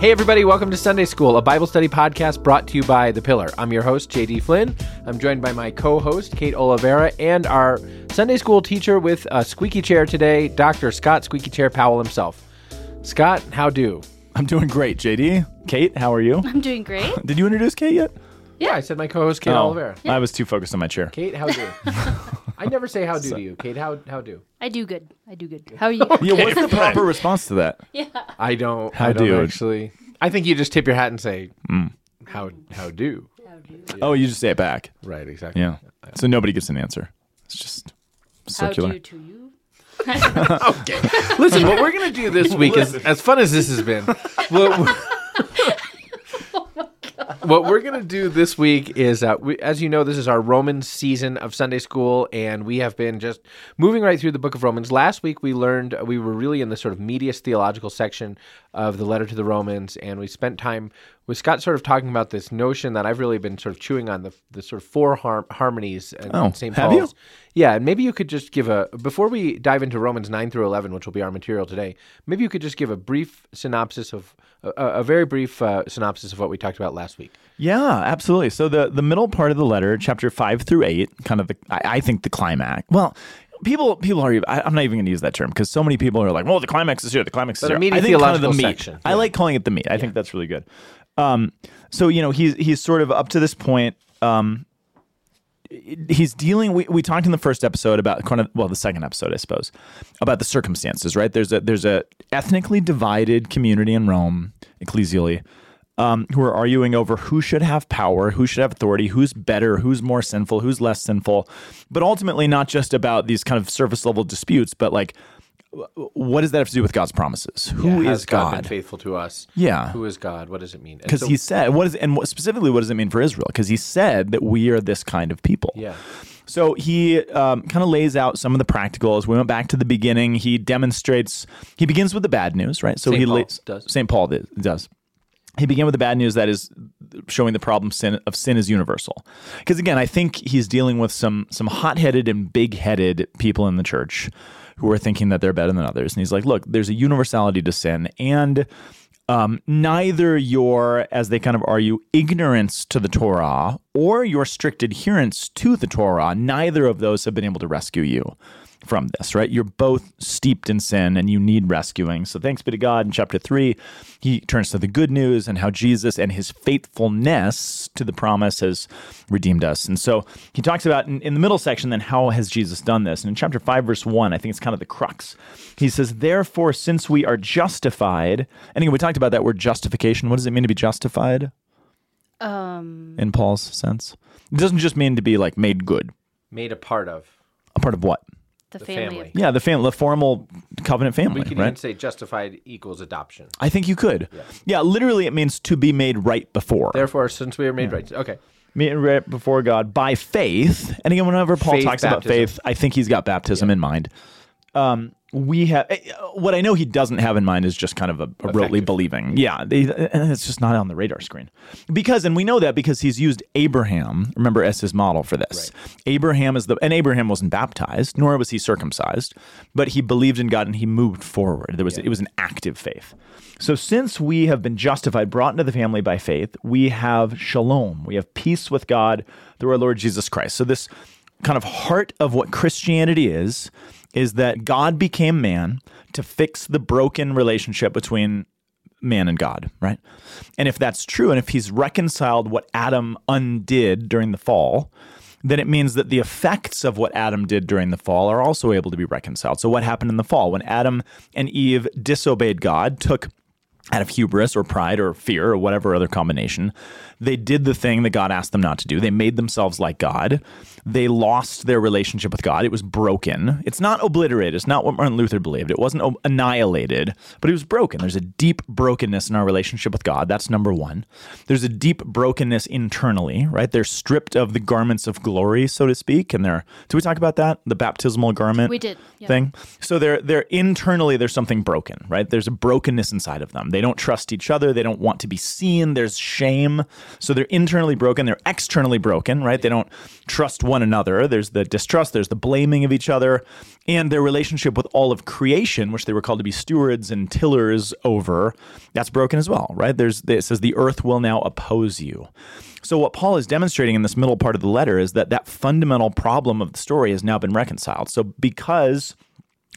Hey, everybody, welcome to Sunday School, a Bible study podcast brought to you by The Pillar. I'm your host, JD Flynn. I'm joined by my co host, Kate Oliveira, and our Sunday School teacher with a squeaky chair today, Dr. Scott Squeaky Chair Powell himself. Scott, how do? I'm doing great, JD. Kate, how are you? I'm doing great. Did you introduce Kate yet? Yeah, I said my co host, Kate Oh, Oliveira. I was too focused on my chair. Kate, how do? I never say how do to you. Kate, how, how do? I do good. I do good. How are you? Yeah, what's the proper response to that? Yeah. I don't. How I don't do? actually. I think you just tip your hat and say, mm. how, how do? Oh, you just say it back. Right, exactly. Yeah. So nobody gets an answer. It's just How circular. do to you? Okay. Listen, what we're gonna do this week is as fun as this has been. What, what we're gonna do this week is, uh, we, as you know, this is our Roman season of Sunday school, and we have been just moving right through the book of Romans. Last week we learned we were really in the sort of medius theological section of the letter to the Romans, and we spent time with Scott sort of talking about this notion that I've really been sort of chewing on the the sort of four har- harmonies in Oh, St. have you? Paul's. Yeah, and maybe you could just give a before we dive into Romans nine through eleven, which will be our material today. Maybe you could just give a brief synopsis of a, a very brief uh, synopsis of what we talked about last week. Yeah, absolutely. So the the middle part of the letter, chapter five through eight, kind of the I, I think the climax. Well, people people are. I, I'm not even going to use that term because so many people are like, "Well, the climax is here. The climax is But here." I think kind of the meat. section, I yeah. like calling it the meat. I think that's really good. Um, so you know, he's he's sort of up to this point. Um, he's dealing we, we talked in the first episode about kind of well the second episode i suppose about the circumstances right? There's a there's a ethnically divided community in rome ecclesially um, who are arguing over who should have power who should have authority who's better who's more sinful who's less sinful but ultimately not just about these kind of surface level disputes but like what does that have to do with god's promises Who is Has God, god faithful to us? Yeah. Who is God? What does it mean? Because so- he said what is and what, specifically what does it mean for israel because he said that we are this kind of people yeah. so he um, kind of lays out some of the practicals. We went back to the beginning. He demonstrates. He begins with the bad news, right? So Saint he Paul lays, does. St. Paul did- does. He began with the bad news that is showing the problem sin, of sin is universal. Because again, I think he's dealing with some some hot headed and big headed people in the church who are thinking that they're better than others. And he's like, look, there's a universality to sin, and um, neither your, as they kind of argue, ignorance to the Torah or your strict adherence to the Torah, neither of those have been able to rescue you from this, right? You're both steeped in sin and you need rescuing. So thanks be to God. In chapter three, he turns to the good news and how Jesus and his faithfulness to the promise has redeemed us. And so he talks about in, in the middle section, then how has Jesus done this? And in chapter five, verse one, I think it's kind of the crux. He says, Therefore, since we are justified, and again, we talked about that word justification. What does it mean to be justified Um, in Paul's sense? It doesn't just mean to be like made good. Made a part of. A part of what? The, The family. family. Yeah, the fam- the formal covenant family, We could right? even say justified equals adoption. I think you could. Yeah. literally, it means to be made right before. Therefore, since we are made right, okay. Made right before God by faith. And again, whenever Paul Faith, talks about faith, I think he's got baptism in mind. Um, we have eh, eh, what I know he doesn't have in mind is just kind of a, a rotely believing. Yeah, they, eh, eh, and it's just not on the radar screen because, and we know that because he's used Abraham, remember, as his model for this. Abraham is the, and Abraham wasn't baptized, nor was he circumcised, but he believed in God and he moved forward. There was it was an active faith. So since we have been justified, brought into the family by faith, we have shalom. We have peace with God through our Lord Jesus Christ. So this kind of heart of what Christianity is is that God became man to fix the broken relationship between man and God, right? And if that's true, and if he's reconciled what Adam undid during the fall, then it means that the effects of what Adam did during the fall are also able to be reconciled. So, what happened in the fall? When Adam and Eve disobeyed God, took out of hubris or pride or fear or whatever other combination, they did the thing that God asked them not to do. They made themselves like God. They lost their relationship with God. It was broken. It's not obliterated. It's not what Martin Luther believed. It wasn't annihilated, but it was broken. There's a deep brokenness in our relationship with God. That's number one. There's a deep brokenness internally, right? They're stripped of the garments of glory, so to speak. And they're, did we talk about that? The baptismal garment We did, yeah. thing. So they're, they're internally, there's something broken, right? There's a brokenness inside of them. They They don't trust each other. They don't want to be seen. There's shame. So they're internally broken. They're externally broken, right? They don't trust one another. There's the distrust. There's the blaming of each other. And their relationship with all of creation, which they were called to be stewards and tillers over, that's broken as well, right? There's it says the earth will now oppose you. So what Paul is demonstrating in this middle part of the letter is that that fundamental problem of the story has now been reconciled. So because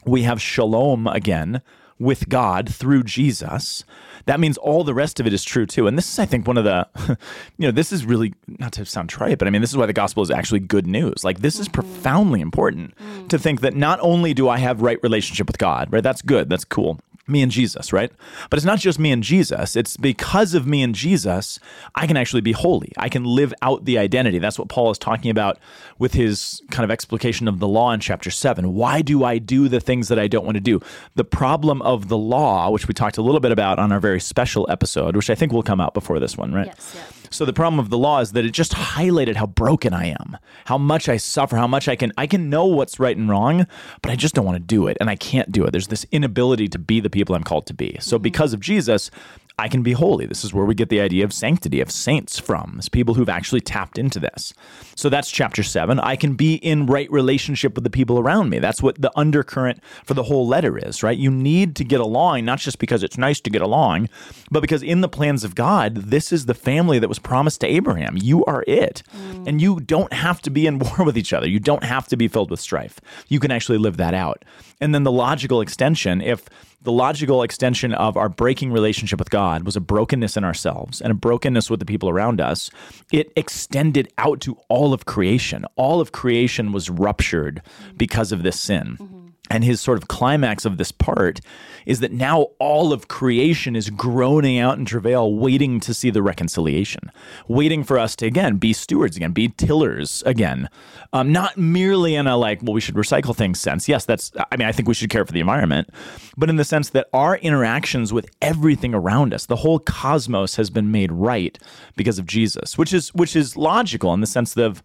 we have shalom again with God through Jesus, that means all the rest of it is true too. And this is, I think, one of the, you know, this is really, not to sound trite, but I mean, this is why the gospel is actually good news. Like, this is mm-hmm. profoundly important mm. to think that not only do I have right relationship with God, right? That's good, that's cool me and Jesus, right? But it's not just me and Jesus. It's because of me and Jesus, I can actually be holy. I can live out the identity. That's what Paul is talking about with his kind of explication of the law in chapter 7. Why do I do the things that I don't want to do? The problem of the law, which we talked a little bit about on our very special episode, which I think will come out before this one, right? Yes, yeah. So the problem of the law is that it just highlighted how broken I am, how much I suffer, how much I can I can know what's right and wrong, but I just don't want to do it and I can't do it. There's this inability to be the people I'm called to be. So mm-hmm. because of Jesus, I can be holy. This is where we get the idea of sanctity, of saints from, as people who've actually tapped into this. So that's chapter seven. I can be in right relationship with the people around me. That's what the undercurrent for the whole letter is, right? You need to get along, not just because it's nice to get along, but because in the plans of God, this is the family that was promised to Abraham. You are it. Mm. And you don't have to be in war with each other. You don't have to be filled with strife. You can actually live that out. And then the logical extension, if the logical extension of our breaking relationship with God was a brokenness in ourselves and a brokenness with the people around us. It extended out to all of creation. All of creation was ruptured because of this sin. Mm-hmm. And his sort of climax of this part is that now all of creation is groaning out in travail, waiting to see the reconciliation, waiting for us to again be stewards again, be tillers again. Um, not merely in a like, well, we should recycle things sense. Yes, that's, I mean, I think we should care for the environment, but in the sense that our interactions with everything around us, the whole cosmos has been made right because of Jesus, which is, which is logical in the sense of,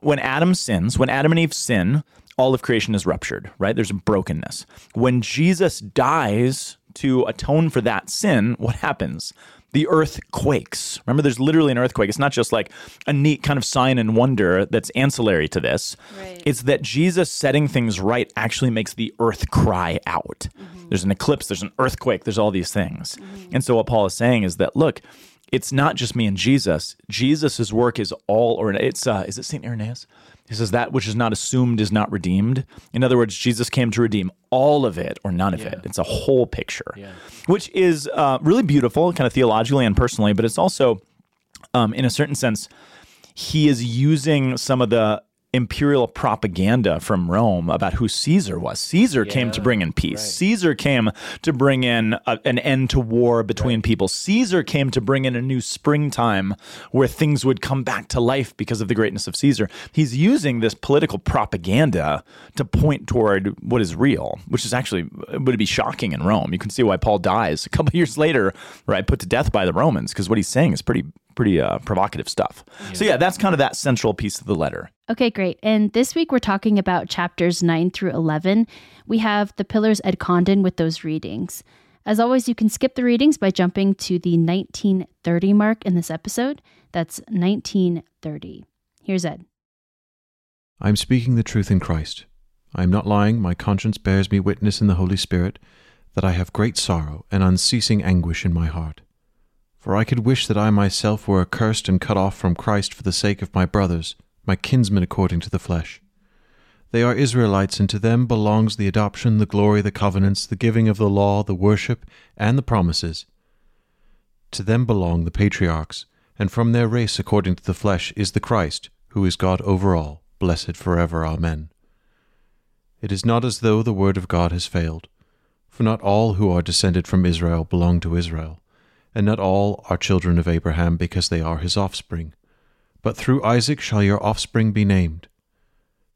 when Adam sins, when Adam and Eve sin, all of creation is ruptured, right? There's a brokenness. When Jesus dies to atone for that sin, what happens? The earth quakes. Remember, there's literally an earthquake. It's not just like a neat kind of sign and wonder that's ancillary to this. Right. It's that Jesus setting things right actually makes the earth cry out. There's an eclipse, there's an earthquake, there's all these things. And so, what Paul is saying is that, look, it's not just me and Jesus. Jesus' work is all, or it's, uh, is it St. Irenaeus? He says that which is not assumed is not redeemed. In other words, Jesus came to redeem all of it or none of it. It's a whole picture, which is uh, really beautiful, kind of theologically and personally, but it's also, um, in a certain sense, he is using some of the imperial propaganda from Rome about who Caesar was. Caesar came to bring in peace. Caesar came to bring in a, an end to war between people. Caesar came to bring in a new springtime where things would come back to life because of the greatness of Caesar. He's using this political propaganda to point toward what is real, which is actually uh, would be shocking in Rome. You can see why Paul dies a couple years later, right, put to death by the Romans because what he's saying is pretty pretty uh, provocative stuff. So yeah, that's kind of that central piece of the letter. Okay, great. And this week we're talking about chapters 9 through 11. We have the Pillars Ed Condon with those readings. As always, you can skip the readings by jumping to the 1930 mark in this episode. That's 1930. Here's Ed. I am speaking the truth in Christ. I am not lying, my conscience bears me witness in the Holy Spirit that I have great sorrow and unceasing anguish in my heart. For I could wish that I myself were accursed and cut off from Christ for the sake of my brothers, my kinsmen according to the flesh. They are Israelites, and to them belongs the adoption, the glory, the covenants, the giving of the law, the worship, and the promises. To them belong the patriarchs, and from their race according to the flesh is the Christ, who is God over all, blessed forever. Amen. It is not as though the word of God has failed, for not all who are descended from Israel belong to Israel, and not all are children of Abraham because they are his offspring. But through Isaac shall your offspring be named.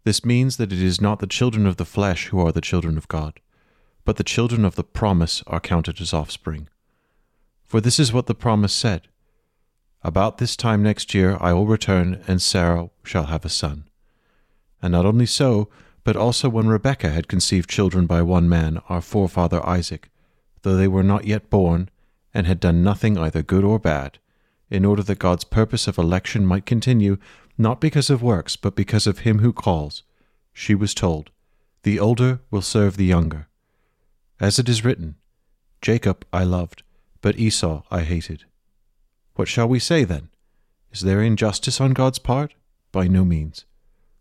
This means that it is not the children of the flesh who are the children of God, but the children of the promise are counted as offspring. For this is what the promise said About this time next year I will return, and Sarah shall have a son. And not only so, but also when Rebekah had conceived children by one man, our forefather Isaac, though they were not yet born, and had done nothing either good or bad, in order that God's purpose of election might continue, not because of works, but because of him who calls, she was told, The older will serve the younger. As it is written, Jacob I loved, but Esau I hated. What shall we say then? Is there injustice on God's part? By no means.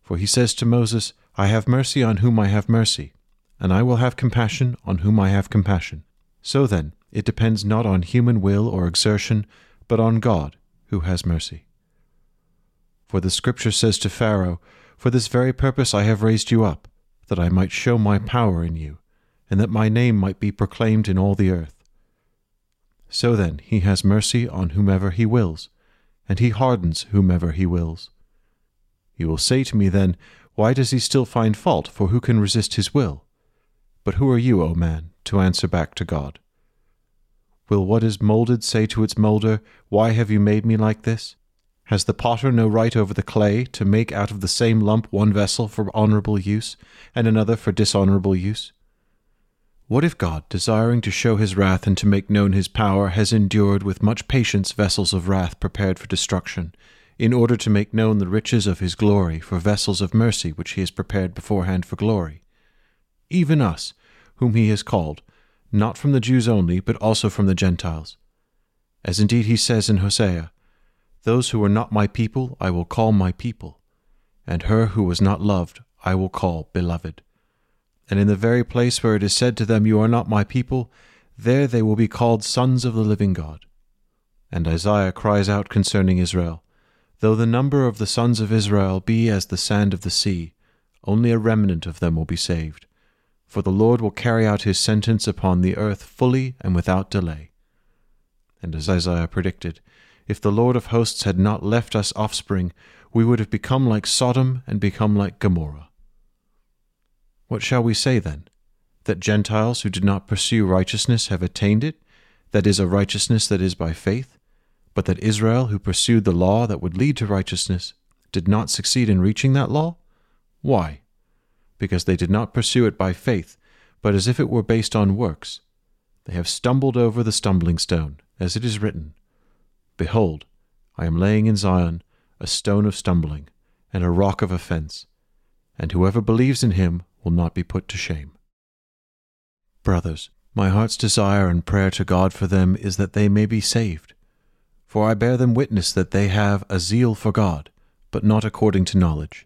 For he says to Moses, I have mercy on whom I have mercy, and I will have compassion on whom I have compassion. So then, it depends not on human will or exertion, but on God, who has mercy. For the Scripture says to Pharaoh, For this very purpose I have raised you up, that I might show my power in you, and that my name might be proclaimed in all the earth. So then, he has mercy on whomever he wills, and he hardens whomever he wills. You will say to me then, Why does he still find fault, for who can resist his will? But who are you, O man, to answer back to God? Will what is molded say to its molder, Why have you made me like this? Has the potter no right over the clay to make out of the same lump one vessel for honorable use, and another for dishonorable use? What if God, desiring to show his wrath and to make known his power, has endured with much patience vessels of wrath prepared for destruction, in order to make known the riches of his glory for vessels of mercy which he has prepared beforehand for glory? Even us, whom he has called, not from the Jews only, but also from the Gentiles. As indeed he says in Hosea, Those who were not my people I will call my people, and her who was not loved I will call beloved. And in the very place where it is said to them, You are not my people, there they will be called sons of the living God. And Isaiah cries out concerning Israel, Though the number of the sons of Israel be as the sand of the sea, only a remnant of them will be saved. For the Lord will carry out his sentence upon the earth fully and without delay. And as Isaiah predicted, if the Lord of hosts had not left us offspring, we would have become like Sodom and become like Gomorrah. What shall we say then? That Gentiles who did not pursue righteousness have attained it, that is, a righteousness that is by faith, but that Israel, who pursued the law that would lead to righteousness, did not succeed in reaching that law? Why? Because they did not pursue it by faith, but as if it were based on works. They have stumbled over the stumbling stone, as it is written Behold, I am laying in Zion a stone of stumbling, and a rock of offense, and whoever believes in him will not be put to shame. Brothers, my heart's desire and prayer to God for them is that they may be saved. For I bear them witness that they have a zeal for God, but not according to knowledge.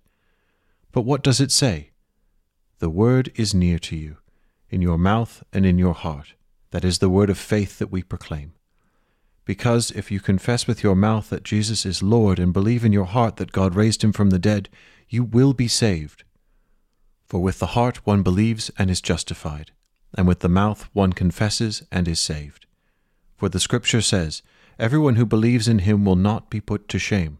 But what does it say? The word is near to you, in your mouth and in your heart. That is the word of faith that we proclaim. Because if you confess with your mouth that Jesus is Lord and believe in your heart that God raised him from the dead, you will be saved. For with the heart one believes and is justified, and with the mouth one confesses and is saved. For the Scripture says, Everyone who believes in him will not be put to shame.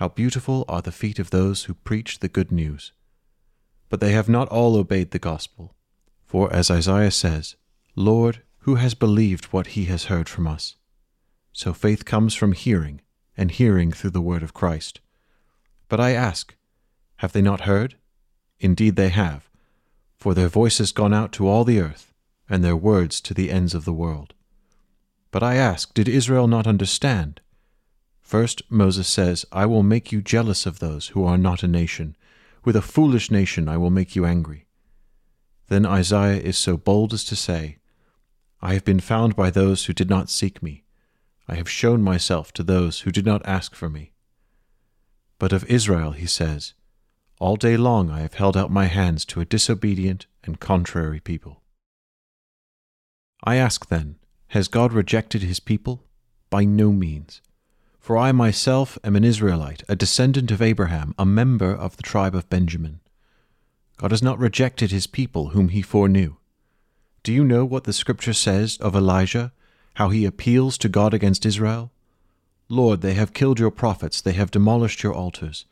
How beautiful are the feet of those who preach the good news. But they have not all obeyed the gospel. For as Isaiah says, Lord, who has believed what he has heard from us? So faith comes from hearing, and hearing through the word of Christ. But I ask, have they not heard? Indeed they have, for their voice has gone out to all the earth, and their words to the ends of the world. But I ask, did Israel not understand? First, Moses says, I will make you jealous of those who are not a nation. With a foolish nation I will make you angry. Then Isaiah is so bold as to say, I have been found by those who did not seek me. I have shown myself to those who did not ask for me. But of Israel he says, All day long I have held out my hands to a disobedient and contrary people. I ask then, has God rejected his people? By no means. For I myself am an Israelite, a descendant of Abraham, a member of the tribe of Benjamin. God has not rejected his people whom he foreknew. Do you know what the scripture says of Elijah, how he appeals to God against Israel? Lord, they have killed your prophets, they have demolished your altars,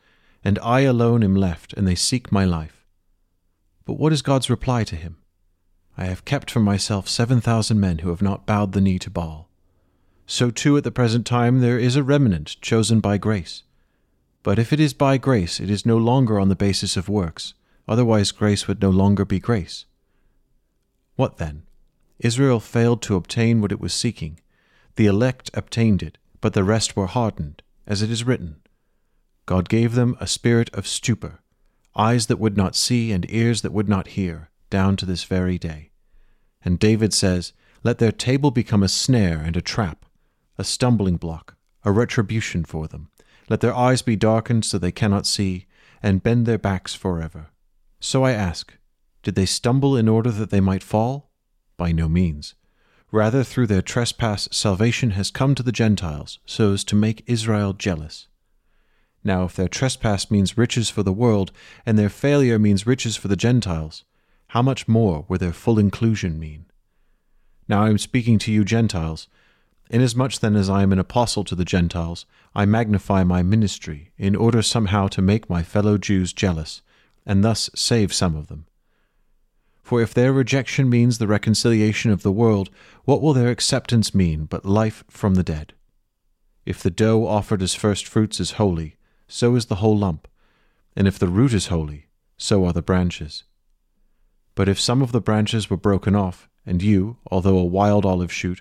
and I alone am left, and they seek my life. But what is God's reply to him? I have kept for myself seven thousand men who have not bowed the knee to Baal. So too at the present time there is a remnant chosen by grace. But if it is by grace, it is no longer on the basis of works, otherwise grace would no longer be grace. What then? Israel failed to obtain what it was seeking. The elect obtained it, but the rest were hardened, as it is written. God gave them a spirit of stupor, eyes that would not see and ears that would not hear, down to this very day. And David says, Let their table become a snare and a trap, a stumbling block, a retribution for them. Let their eyes be darkened so they cannot see, and bend their backs forever. So I ask, did they stumble in order that they might fall? By no means. Rather, through their trespass, salvation has come to the Gentiles, so as to make Israel jealous. Now, if their trespass means riches for the world, and their failure means riches for the Gentiles, how much more will their full inclusion mean? Now I am speaking to you Gentiles. Inasmuch then as I am an apostle to the Gentiles, I magnify my ministry, in order somehow to make my fellow Jews jealous, and thus save some of them. For if their rejection means the reconciliation of the world, what will their acceptance mean but life from the dead? If the dough offered as first fruits is holy, so is the whole lump, and if the root is holy, so are the branches. But if some of the branches were broken off, and you, although a wild olive shoot,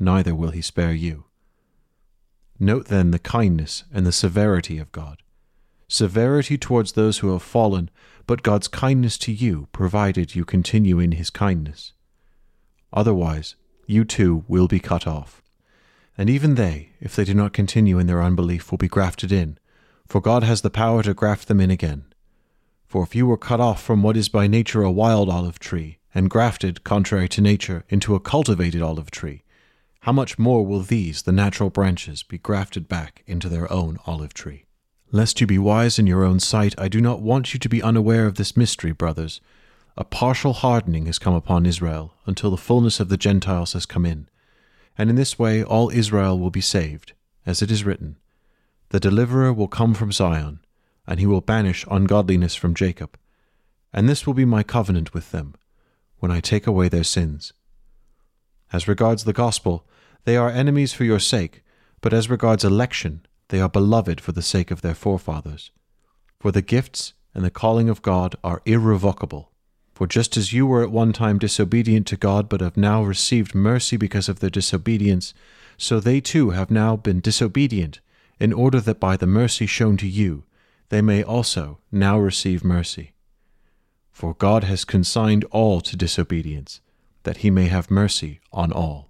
neither will he spare you. Note then the kindness and the severity of God. Severity towards those who have fallen, but God's kindness to you, provided you continue in his kindness. Otherwise, you too will be cut off. And even they, if they do not continue in their unbelief, will be grafted in, for God has the power to graft them in again. For if you were cut off from what is by nature a wild olive tree, and grafted, contrary to nature, into a cultivated olive tree, how much more will these, the natural branches, be grafted back into their own olive tree? Lest you be wise in your own sight, I do not want you to be unaware of this mystery, brothers. A partial hardening has come upon Israel, until the fullness of the Gentiles has come in. And in this way all Israel will be saved, as it is written The deliverer will come from Zion, and he will banish ungodliness from Jacob. And this will be my covenant with them, when I take away their sins. As regards the gospel, they are enemies for your sake, but as regards election, they are beloved for the sake of their forefathers. For the gifts and the calling of God are irrevocable. For just as you were at one time disobedient to God, but have now received mercy because of their disobedience, so they too have now been disobedient, in order that by the mercy shown to you, they may also now receive mercy. For God has consigned all to disobedience, that he may have mercy on all.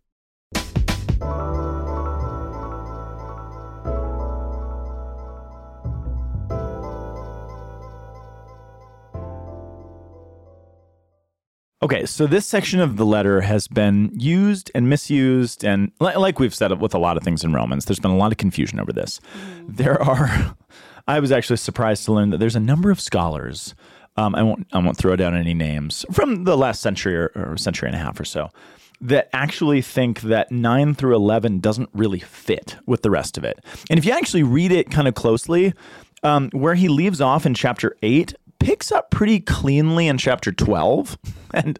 Okay, so this section of the letter has been used and misused, and like we've said with a lot of things in Romans, there's been a lot of confusion over this. There are I was actually surprised to learn that there's a number of scholars. Um, I won't I won't throw down any names from the last century or, or century and a half or so that actually think that 9 through 11 doesn't really fit with the rest of it. And if you actually read it kind of closely, um, where he leaves off in chapter 8 picks up pretty cleanly in chapter 12. And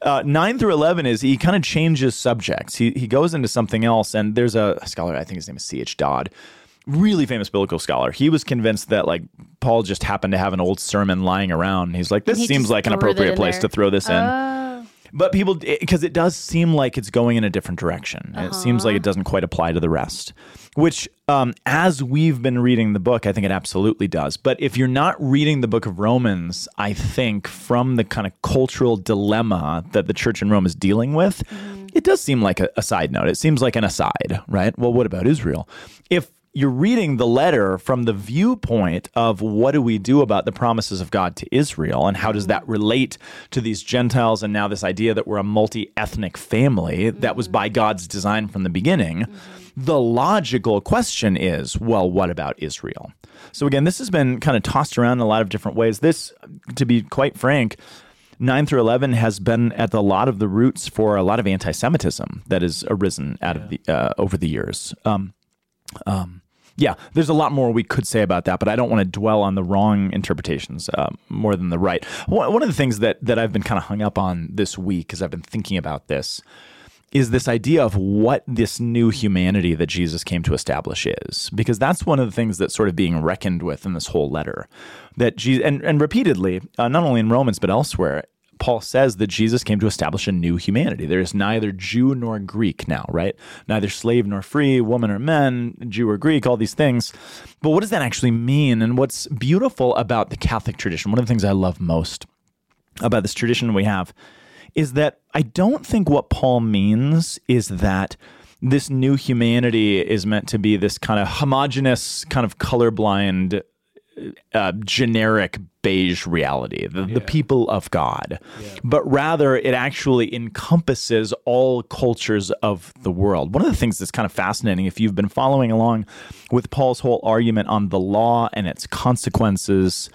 uh, 9 through 11 is he kind of changes subjects. He, he goes into something else. And there's a scholar, I think his name is C.H. Dodd, really famous biblical scholar. He was convinced that like Paul just happened to have an old sermon lying around. He's like, this seems like an appropriate place there. to throw this in. Oh. But people, because it does seem like it's going in a different direction. It seems like it doesn't quite apply to the rest, which, um, as we've been reading the book, I think it absolutely does. But if you're not reading the book of Romans, I think from the kind of cultural dilemma that the church in Rome is dealing with, it does seem like a, a side note. It seems like an aside, right? Well, what about Israel? If you're reading the letter from the viewpoint of what do we do about the promises of God to Israel and how does that relate to these Gentiles and now this idea that we're a multi ethnic family that was by God's design from the beginning. The logical question is well, what about Israel? So, again, this has been kind of tossed around in a lot of different ways. This, to be quite frank, 9 through 11 has been at a lot of the roots for a lot of anti Semitism that has arisen out of the uh, over the years. Um, um, yeah, there's a lot more we could say about that, but I don't want to dwell on the wrong interpretations uh, more than the right. One of the things that that I've been kind of hung up on this week as I've been thinking about this is this idea of what this new humanity that Jesus came to establish is, because that's one of the things that's sort of being reckoned with in this whole letter. That Jesus, and, and repeatedly, uh, not only in Romans but elsewhere, Paul says that Jesus came to establish a new humanity. There is neither Jew nor Greek now, right? Neither slave nor free, woman or men, Jew or Greek, all these things. But what does that actually mean? And what's beautiful about the Catholic tradition, one of the things I love most about this tradition we have, is that I don't think what Paul means is that this new humanity is meant to be this kind of homogenous, kind of colorblind, uh, generic beige reality, the, the people of God, but rather it actually encompasses all cultures of the world. One of the things that's kind of fascinating, if you've been following along with Paul's whole argument on the law and its consequences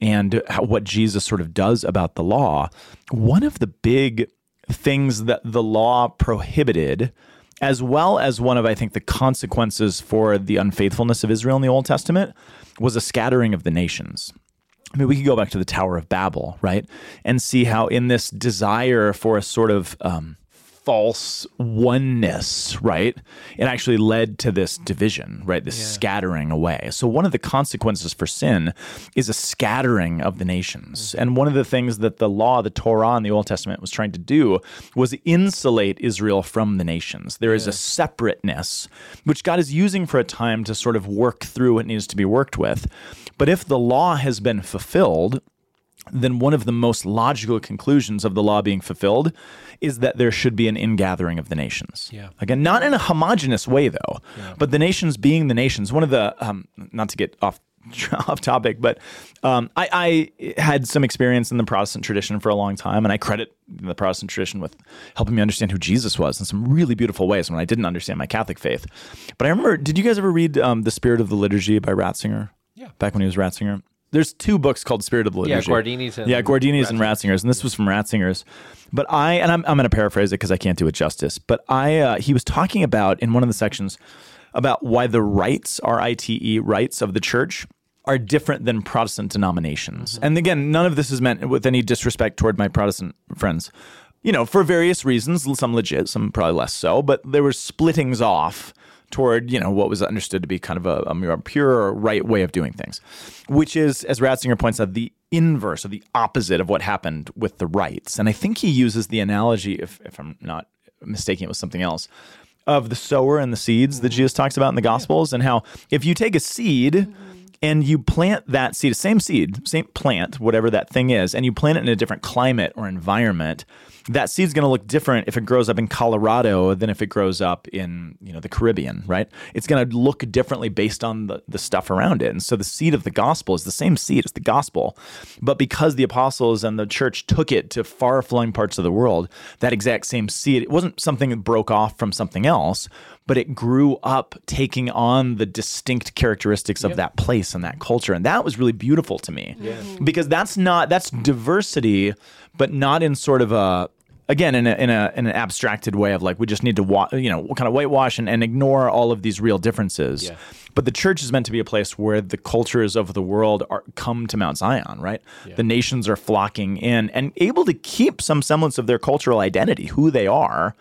and how, what Jesus sort of does about the law, one of the big things that the law prohibited as well as one of, I think, the consequences for the unfaithfulness of Israel in the Old Testament was a scattering of the nations. I mean, we could go back to the Tower of Babel, right? And see how, in this desire for a sort of um, false oneness, right? It actually led to this division, right? This scattering away. So, one of the consequences for sin is a scattering of the nations. Mm. And one of the things that the law, the Torah in the Old Testament was trying to do was insulate Israel from the nations. There is a separateness, which God is using for a time to sort of work through what needs to be worked with. But if the law has been fulfilled, then one of the most logical conclusions of the law being fulfilled is that there should be an ingathering of the nations. Yeah. Again, not in a homogenous way, though, but the nations being the nations. One of the, um, not to get off off topic, but um, I, I had some experience in the Protestant tradition for a long time, and I credit the Protestant tradition with helping me understand who Jesus was in some really beautiful ways when I didn't understand my Catholic faith. But I remember, did you guys ever read um, The Spirit of the Liturgy by Ratzinger? Yeah. Back when he was Ratzinger? There's two books called Spirit of the Liturgy. Yeah. Guardini's and yeah, Guardini's and Ratzinger's, and this was from Ratzinger's. But I, and I'm, I'm going to paraphrase it because I can't do it justice. But I, uh, he was talking about in one of the sections about why the rites, R I T E, rites of the church are different than Protestant denominations. And again, none of this is meant with any disrespect toward my Protestant friends. You know, for various reasons, some legit, some probably less so, but there were splittings off toward, you know, what was understood to be kind of a, a more pure right way of doing things, which is, as Ratzinger points out, the inverse or the opposite of what happened with the rites. And I think he uses the analogy, if, if I'm not mistaking it with something else, of the sower and the seeds that mm-hmm. Jesus talks about in the Gospels, and how if you take a seed mm-hmm. And you plant that seed, same seed, same plant, whatever that thing is, and you plant it in a different climate or environment, that seed's going to look different if it grows up in Colorado than if it grows up in you know the Caribbean, right? It's going to look differently based on the, the stuff around it. And so the seed of the gospel is the same seed as the gospel, but because the apostles and the church took it to far flung parts of the world, that exact same seed, it wasn't something that broke off from something else, but it grew up taking on the distinct characteristics of that place and that culture. And that was really beautiful to me because that's not, that's diversity, but not in sort of a, again in, a, in, a, in an abstracted way of like we just need to wa- you know kind of whitewash and, and ignore all of these real differences Yeah. but the church is meant to be a place where the cultures of the world are come to Mount Zion, right? The nations are flocking in and able to keep some semblance of their cultural identity, who they are,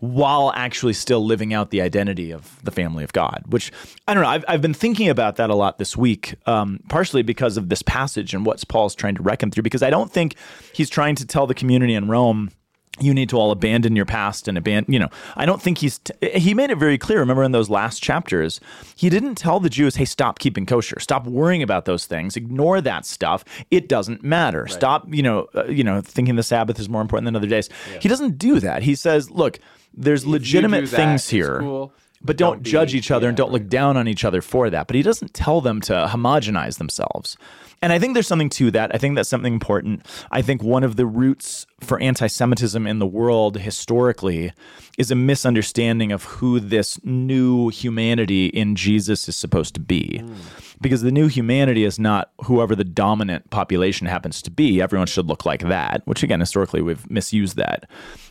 while actually still living out the identity of the family of God. Which I don't know. I've, I've been thinking about that a lot this week, um, partially because of this passage and what Paul's trying to reckon through. Because I don't think he's trying to tell the community in Rome you need to all abandon your past and abandon you know i don't think he's t- he made it very clear remember in those last chapters he didn't tell the jews hey stop keeping kosher stop worrying about those things ignore that stuff it doesn't matter stop you know uh, you know thinking the sabbath is more important than other days he doesn't do that he says look there's you legitimate things here cool, but don't, don't be- judge each other and don't look down on each other for that. But he doesn't tell them to homogenize themselves. And I think there's something to that. I think that's something important. I think one of the roots for anti Semitism in the world historically is a misunderstanding of who this new humanity in Jesus is supposed to be. Mm. Because the new humanity is not whoever the dominant population happens to be. Everyone should look like that, which again, historically, we've misused that.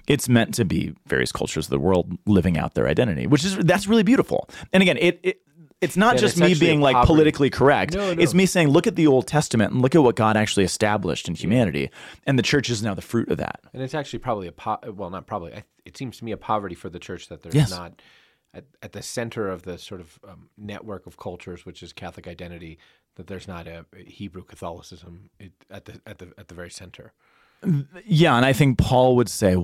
It's meant to be various cultures of the world living out their identity, which is that's really beautiful. And again, it, it it's not just it's me being like poverty. politically correct. No, no. It's me saying, look at the Old Testament and look at what God actually established in humanity, and the church is now the fruit of that. And it's actually probably a po- well, not probably. It seems to me a poverty for the church that there's Yes. not at, at the center of the sort of um, network of cultures, which is Catholic identity, that there's not a Hebrew Catholicism at the at the at the very center. Yeah, and I think Paul would say,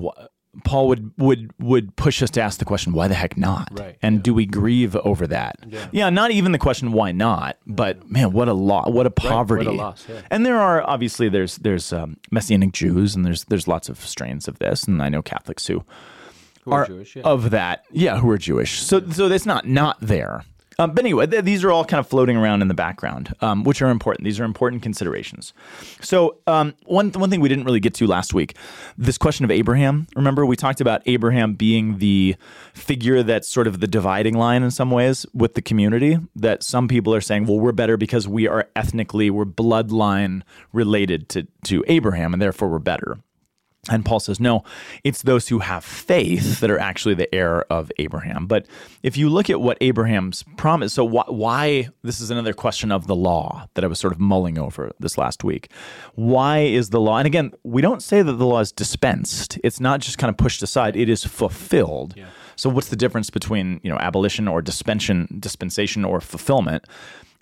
Paul would would would push us to ask the question, why the heck not? Right, And do we grieve over that? Yeah. not even the question why not, but man, what a lot, what a poverty. loss, yeah. And there are obviously there's there's um, Messianic Jews and there's there's lots of strains of this, and I know Catholics who Who are, Jewish? Yeah. of that, yeah, who are Jewish. So so that's not not there. Um, but anyway, th- these are all kind of floating around in the background, um, which are important. These are important considerations. So um, one one thing we didn't really get to last week, this question of Abraham. Remember, we talked about Abraham being the figure that's sort of the dividing line in some ways with the community. That some people are saying, well, we're better because we are ethnically, we're bloodline related to to Abraham, and therefore we're better. And Paul says, no, it's those who have faith that are actually the heir of Abraham. But if you look at what Abraham's promise, so why, why, this is another question of the law that I was sort of mulling over this last week. Why is the law, and again, we don't say that the law is dispensed, it's not just kind of pushed aside, it is fulfilled. So what's the difference between, you know, abolition or dispensation, dispensation or fulfillment?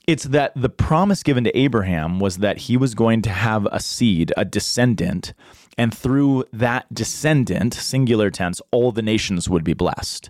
It's that the promise given to Abraham was that he was going to have a seed, a descendant, and through that descendant, singular tense, all the nations would be blessed.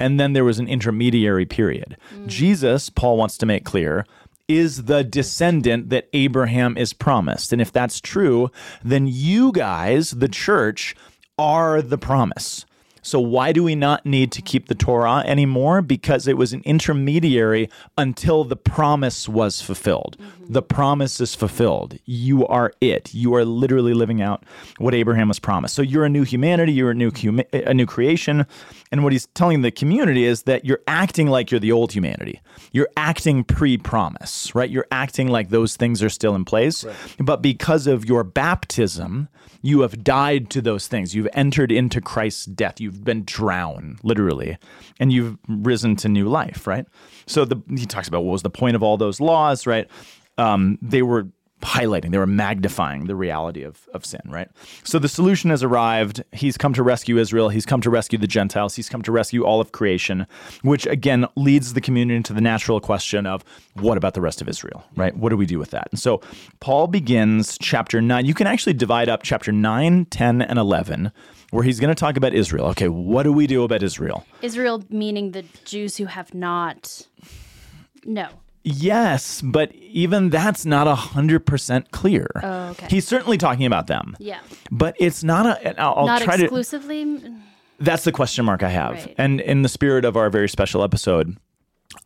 And then there was an intermediary period. Mm. Jesus, Paul wants to make clear, is the descendant that Abraham is promised. And if that's true, then you guys, the church, are the promise. So why do we not need to keep the Torah anymore? Because it was an intermediary until the promise was fulfilled. Mm-hmm. The promise is fulfilled. You are it. You are literally living out what Abraham was promised. So you're a new humanity. You're a new a new creation. And what he's telling the community is that you're acting like you're the old humanity. You're acting pre-promise, right? You're acting like those things are still in place. But because of your baptism, you have died to those things. You've entered into Christ's death. You've been drowned, literally, and you've risen to new life, right? So the, he talks about what was the point of all those laws, right? Um, they were highlighting, they were magnifying the reality of, of sin, right? So the solution has arrived. He's come to rescue Israel. He's come to rescue the Gentiles. He's come to rescue all of creation, which again leads the community into the natural question of what about the rest of Israel, right? What do we do with that? And so Paul begins chapter 9. You can actually divide up chapter 9, 10, and 11 where he's going to talk about Israel. Okay, what do we do about Israel? Israel meaning the Jews who have not. No. Yes, but even that's not a hundred percent clear. Oh, okay. He's certainly talking about them, Yeah. but it's not a. and I'll, I'll not try to. exclusively. That's the question mark I have, Right. and in the spirit of our very special episode,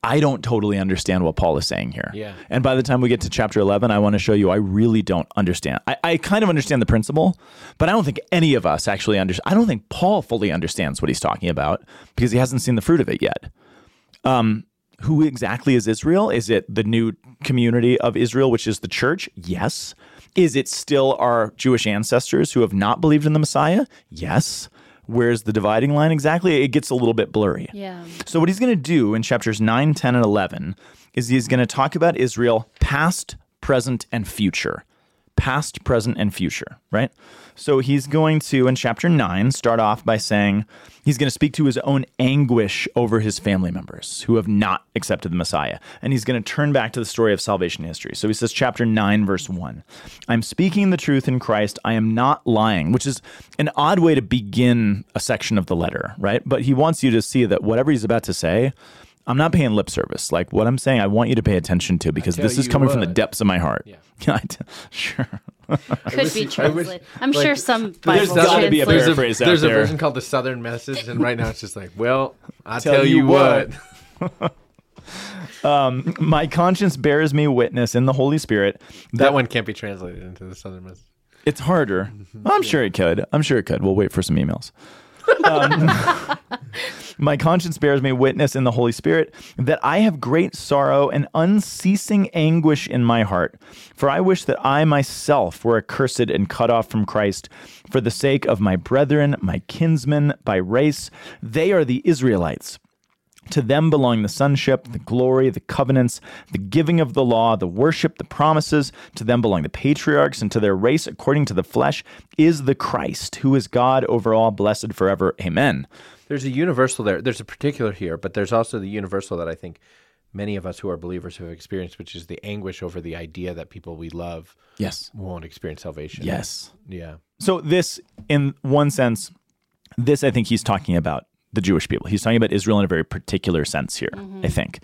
I don't totally understand what Paul is saying here. Yeah. And by the time we get to chapter 11, I want to show you I really don't understand. I, I kind of understand the principle, but I don't think any of us actually understand. I don't think Paul fully understands what he's talking about because he hasn't seen the fruit of it yet. Um, who exactly is Israel? Is it the new community of Israel, which is the church? Yes. Is it still our Jewish ancestors who have not believed in the Messiah? Yes. Where's the dividing line exactly? It gets a little bit blurry. Yeah. So, what he's going to do in chapters 9, 10, and 11 is he's going to talk about Israel past, present, and future. Past, present, and future, right? So, he's going to, in chapter 9, start off by saying he's going to speak to his own anguish over his family members who have not accepted the Messiah. And he's going to turn back to the story of salvation history. So, he says, chapter 9, verse 1 I'm speaking the truth in Christ. I am not lying, which is an odd way to begin a section of the letter, right? But he wants you to see that whatever he's about to say, I'm not paying lip service. Like what I'm saying, I want you to pay attention to because this is you coming from the depths of my heart. Yeah. Sure. Could be I wish- translated. I'm like, sure some There's Bible gotta be a there's a, paraphrase out there's a version called the Southern Message, and right now it's just like, well, I Tell tell, you you what. Um, my conscience bears me witness in the Holy Spirit That one can't be translated into the Southern Message. It's harder. I'm sure it could. I'm sure it could. We'll wait for some emails. Um, my conscience bears me witness in the Holy Spirit that I have great sorrow and unceasing anguish in my heart. For I wish that I myself were accursed and cut off from Christ for the sake of my brethren, my kinsmen by race. They are the Israelites. To them belong the sonship, the glory, the covenants, the giving of the law, the worship, the promises. To them belong the patriarchs, and to their race, according to the flesh, is the Christ, who is God over all, blessed forever. Amen. There's a universal there. There's a particular here, but there's also the universal that I think many of us who are believers have experienced, which is the anguish over the idea that people we love Yes. won't experience salvation. Yes. Yeah. So, this, in one sense, this I think he's talking about the Jewish people. He's talking about Israel in a very particular sense here, I think.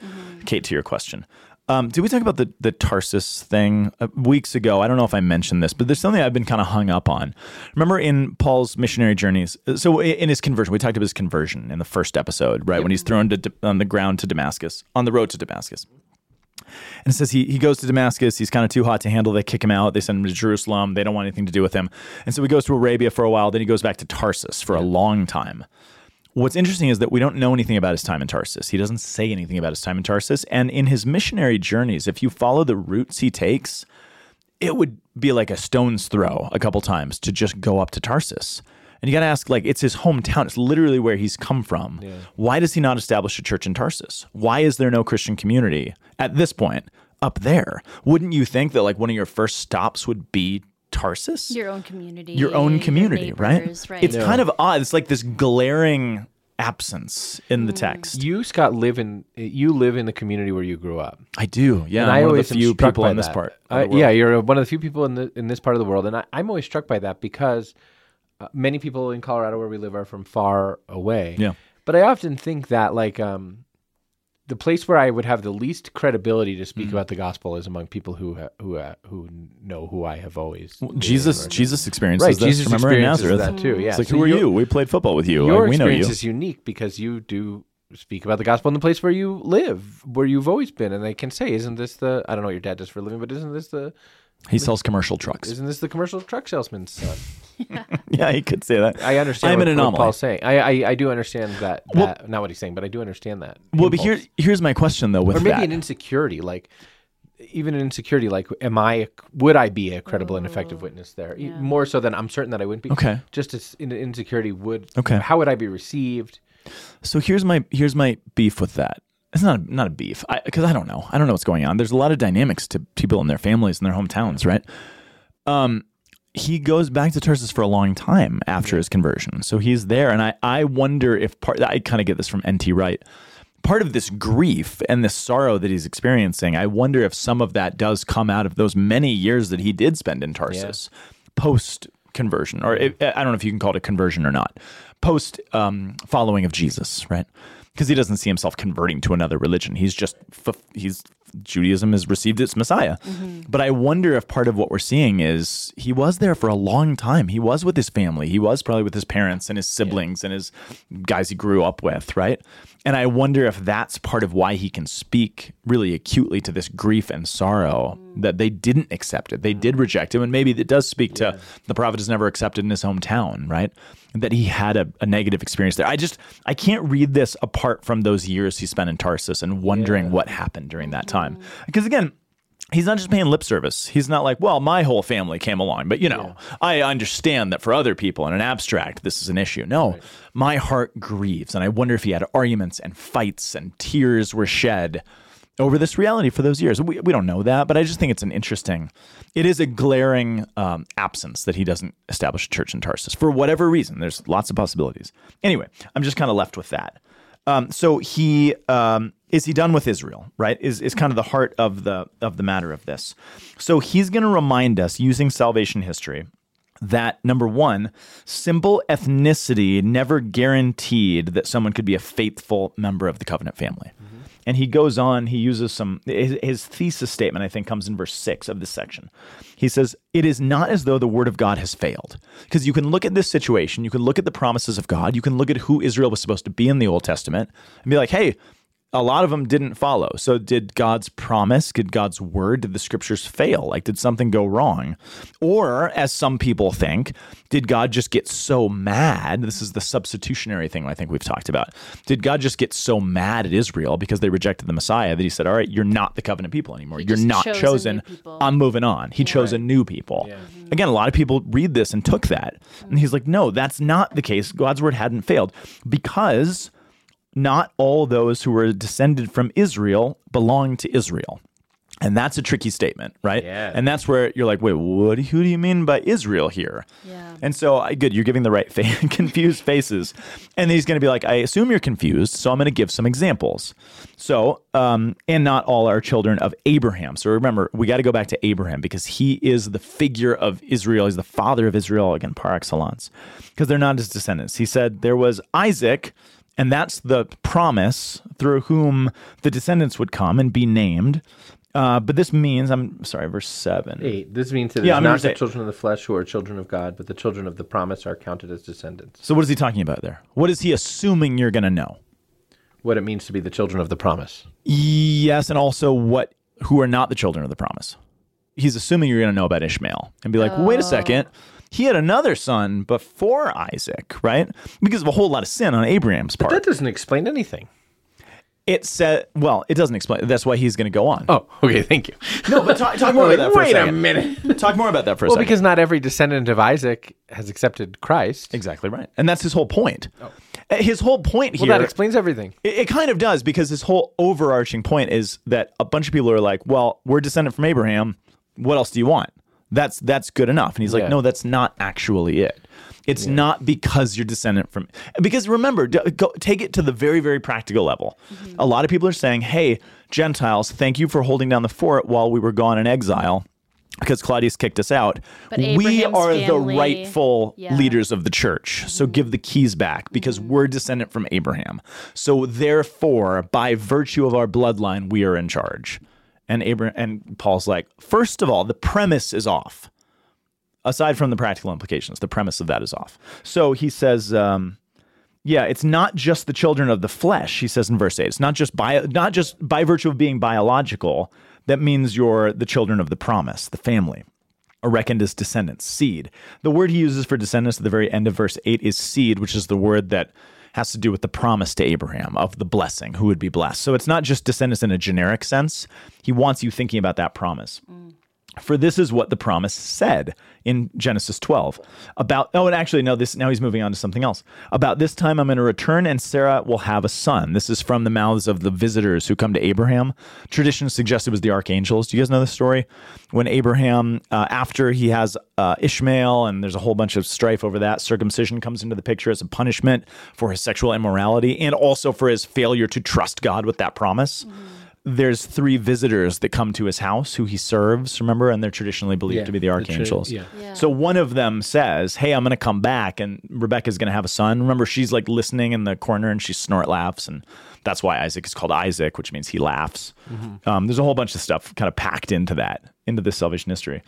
Kate, to your question. Um, did we talk about the, the Tarsus thing uh, weeks ago? I don't know if I mentioned this, but there's something I've been kind of hung up on. Remember in Paul's missionary journeys? uh, So in his conversion, we talked about his conversion in the first episode, right? When he's thrown to, on the ground to Damascus, on the road to Damascus. And it says he, he goes to Damascus. He's kind of too hot to handle. They kick him out. They send him to Jerusalem. They don't want anything to do with him. And so he goes to Arabia for a while. Then he goes back to Tarsus for a long time. What's interesting is that we don't know anything about his time in Tarsus. He doesn't say anything about his time in Tarsus. And in his missionary journeys, if you follow the routes he takes, it would be like a stone's throw a couple times to just go up to Tarsus. And you got to ask, like, it's his hometown. It's literally where he's come from. Why does he not establish a church in Tarsus? Why is there no Christian community at this point up there? Wouldn't you think that, like, one of your first stops would be Tarsus? Your own community. Your own community, right? neighbors, right? It's kind of odd. It's like this glaring absence in the text. You, Scott, live in you live in the community where you grew up. I do. Yeah. and I'm I one always of am the few struck people in this that. part. Uh, yeah, you're one of the few people in the in this part of the world, and I, I'm always struck by that because uh, many people in Colorado where we live are from far away. Yeah. but I often think that like um, the place where I would have the least credibility to Mm. speak about the gospel is among people who who uh, who know who I have always been, Jesus, Jesus experiences right. this. Jesus remember experiences Nazareth. that too. Yeah, It's like, So who are you? We played football with you. Your Like, we know experience you. is unique because you do speak about the gospel in the place where you live, where you've always been, and they can say, "Isn't this the? I don't know what your dad does for a living, but isn't this the? He sells commercial trucks. Isn't this the commercial truck salesman's son?" yeah, he could say that. I understand. I'm what, an what anomaly. Paul's saying. I, I I do understand that. Well- that not what he's saying, but I do understand that. Well, but impulse. here, here's my question though. With or maybe that, an insecurity, like even an insecurity, like am I? Would I be a credible and effective oh, witness there? E- More so than I'm certain that I wouldn't be. Okay. Just as in an insecurity would. Okay. How would I be received? So here's my here's my beef with that. It's not not a beef because I, don't know. I don't know what's going on. There's a lot of dynamics to people and their families and their hometowns, right? Um, he goes back to Tarsus for a long time after his conversion, so he's there, and I I wonder if part I kind of get this from N.T. Wright. Part of this grief and this sorrow that he's experiencing, I wonder if some of that does come out of those many years that he did spend in Tarsus post conversion, or it, I don't know if you can call it a conversion or not, post um, following of Jesus, right? Because he doesn't see himself converting to another religion. He's just he's Judaism has received its Messiah. Mm-hmm. But I wonder if part of what we're seeing is he was there for a long time. He was with his family. He was probably with his parents and his siblings and his guys he grew up with, right? And I wonder if that's part of why he can speak really acutely to this grief and sorrow mm. that they didn't accept it. They did mm. reject him. And maybe it does speak to the prophet is never accepted in his hometown, right? That he had a, a negative experience there. I just, I can't read this apart from those years he spent in Tarsus and wondering what happened during that time. Mm. Because again, he's not just paying lip service. He's not like, well, my whole family came along, but you know, I understand that for other people in an abstract, this is an issue. No, my heart grieves. And I wonder if he had arguments and fights and tears were shed over this reality for those years. We, we don't know that, but I just think it's an interesting, it is a glaring um, absence that he doesn't establish a church in Tarsus for whatever reason. There's lots of possibilities. Anyway, I'm just kind of left with that. Um, so he um, is he done with Israel, right? Is is kind of the heart of the of the matter of this. So he's going to remind us using salvation history that number one, simple ethnicity never guaranteed that someone could be a faithful member of the covenant family. And he goes on, he uses some, his, thesis statement, I think, comes in verse six of this section. He says, It is not as though the word of God has failed. Because you can look at this situation, you can look at the promises of God, you can look at who Israel was supposed to be in the Old Testament and be like, hey, a lot of them didn't follow. So, did God's promise, did God's word, did the scriptures fail? Like, did something go wrong? Or, as some people think, did God just get so mad? This is the substitutionary thing I think we've talked about. Did God just get so mad at Israel because they rejected the Messiah that he said, All right, you're not the covenant people anymore. You're not chose chosen. I'm moving on. He chose a new people. Again, a lot of people read this and took that. And he's like, No, that's not the case. God's word hadn't failed because not all those who were descended from Israel belong to Israel. And that's a tricky statement, right? Yeah. And that's where you're like, wait, what? Who do you mean by Israel here? Yeah. And so, I good, you're giving the right fa- confused faces. And he's going to be like, I assume you're confused, so I'm going to give some examples. So, um, and not all are children of Abraham. So remember, we got to go back to Abraham because he is the figure of Israel. He's the father of Israel, again, par excellence, because they're not his descendants. He said there was Isaac, and that's the promise through whom the descendants would come and be named. Uh, but this means, I'm sorry, verse 7. Eight. This means that Yeah, it's not the children of the flesh who are children of God, but the children of the promise are counted as descendants. So, what is he talking about there? What is he assuming you're going to know? What it means to be the children of the promise. Yes, and also what who are not the children of the promise. He's assuming you're going to know about Ishmael and be like, wait a second, he had another son before Isaac, right? Because of a whole lot of sin on Abraham's part. But that doesn't explain anything. it said, well, it doesn't explain. That's why he's going to go on. Oh, okay. Thank you. no, but talk, talk more about that for Wait a a minute. Talk more about that for a Well, second. because not every descendant of Isaac has accepted Christ. exactly right, and that's his whole point. Uh, His whole point Well, here. that explains everything. It, it kind of does because his whole overarching point is that a bunch of people are like, "Well, we're descendant from Abraham. What else do you want?" That's that's good enough. And he's like, Yeah. "No, that's not actually it. It's not because you're descendant from because remember, go, take it to the very very practical level. Mm-hmm. A lot of people are saying, "Hey, Gentiles, thank you for holding down the fort while we were gone in exile." Because Claudius kicked us out. But we Abraham's are the rightful Yeah. leaders of the church. So mm-hmm. give the keys back because mm-hmm. we're descendant from Abraham. So therefore, by virtue of our bloodline, we are in charge. And Abraham and Paul's like, first of all, the premise is off. Aside from the practical implications, the premise of that is off. So he says, um, yeah, it's not just the children of the flesh. He says in verse eight, it's not just by not just by virtue of being biological. That means you're the children of the promise, the family are reckoned as descendants, seed. The word he uses for descendants at the very end of verse 8 is seed, which is the word that has to do with the promise to Abraham of the blessing, who would be blessed. So it's not just descendants in a generic sense. He wants you thinking about that promise. Mm. For this is what the promise said in Genesis 12 about oh and actually no this now he's moving on to something else. About this time I'm going to return and Sarah will have a son. This is from the mouths of the visitors who come to Abraham. Tradition suggests it was the archangels. Do you guys know this story? When Abraham uh, after he has uh, Ishmael and there's a whole bunch of strife over that, circumcision comes into the picture as a punishment for his sexual immorality and also for his failure to trust God with that promise there's three visitors that come to his house who he serves, remember? And they're traditionally believed Yeah, to be the the archangels. Trinity, yeah. So one of them says, Hey, I'm going to come back, and Rebecca's going to have a son. Remember, she's like listening in the corner and she snort laughs. And that's why Isaac is called Isaac, which means he laughs. Um, there's a whole bunch of stuff kind of packed into that, into this salvation history.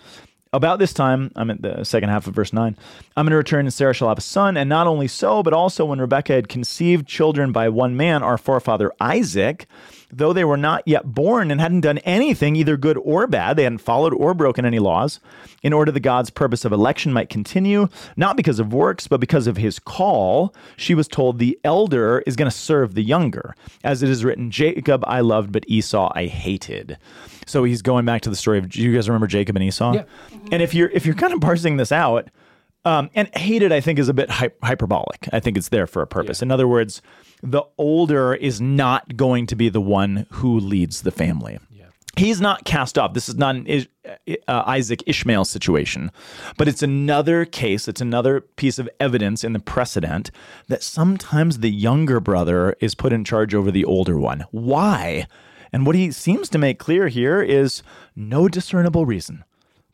About this time, I'm at the second half of verse 9. I'm going to return, and Sarah shall have a son. And not only so, but also when Rebekah had conceived children by one man, our forefather Isaac, though they were not yet born and hadn't done anything, either good or bad, they hadn't followed or broken any laws, in order that God's purpose of election might continue, not because of works, but because of his call, she was told the elder is going to serve the younger. As it is written, Jacob I loved, but Esau I hated. So he's going back to the story of. Do you guys remember Jacob and Esau? Yeah. And if you're if you're kind of parsing this out, um, and hated, I think, is a bit hy- hyperbolic. I think it's there for a purpose. In other words, the older is not going to be the one who leads the family. He's not cast off. This is not an uh, Isaac Ishmael situation, but it's another case. It's another piece of evidence in the precedent that sometimes the younger brother is put in charge over the older one. Why? And what he seems to make clear here is no discernible reason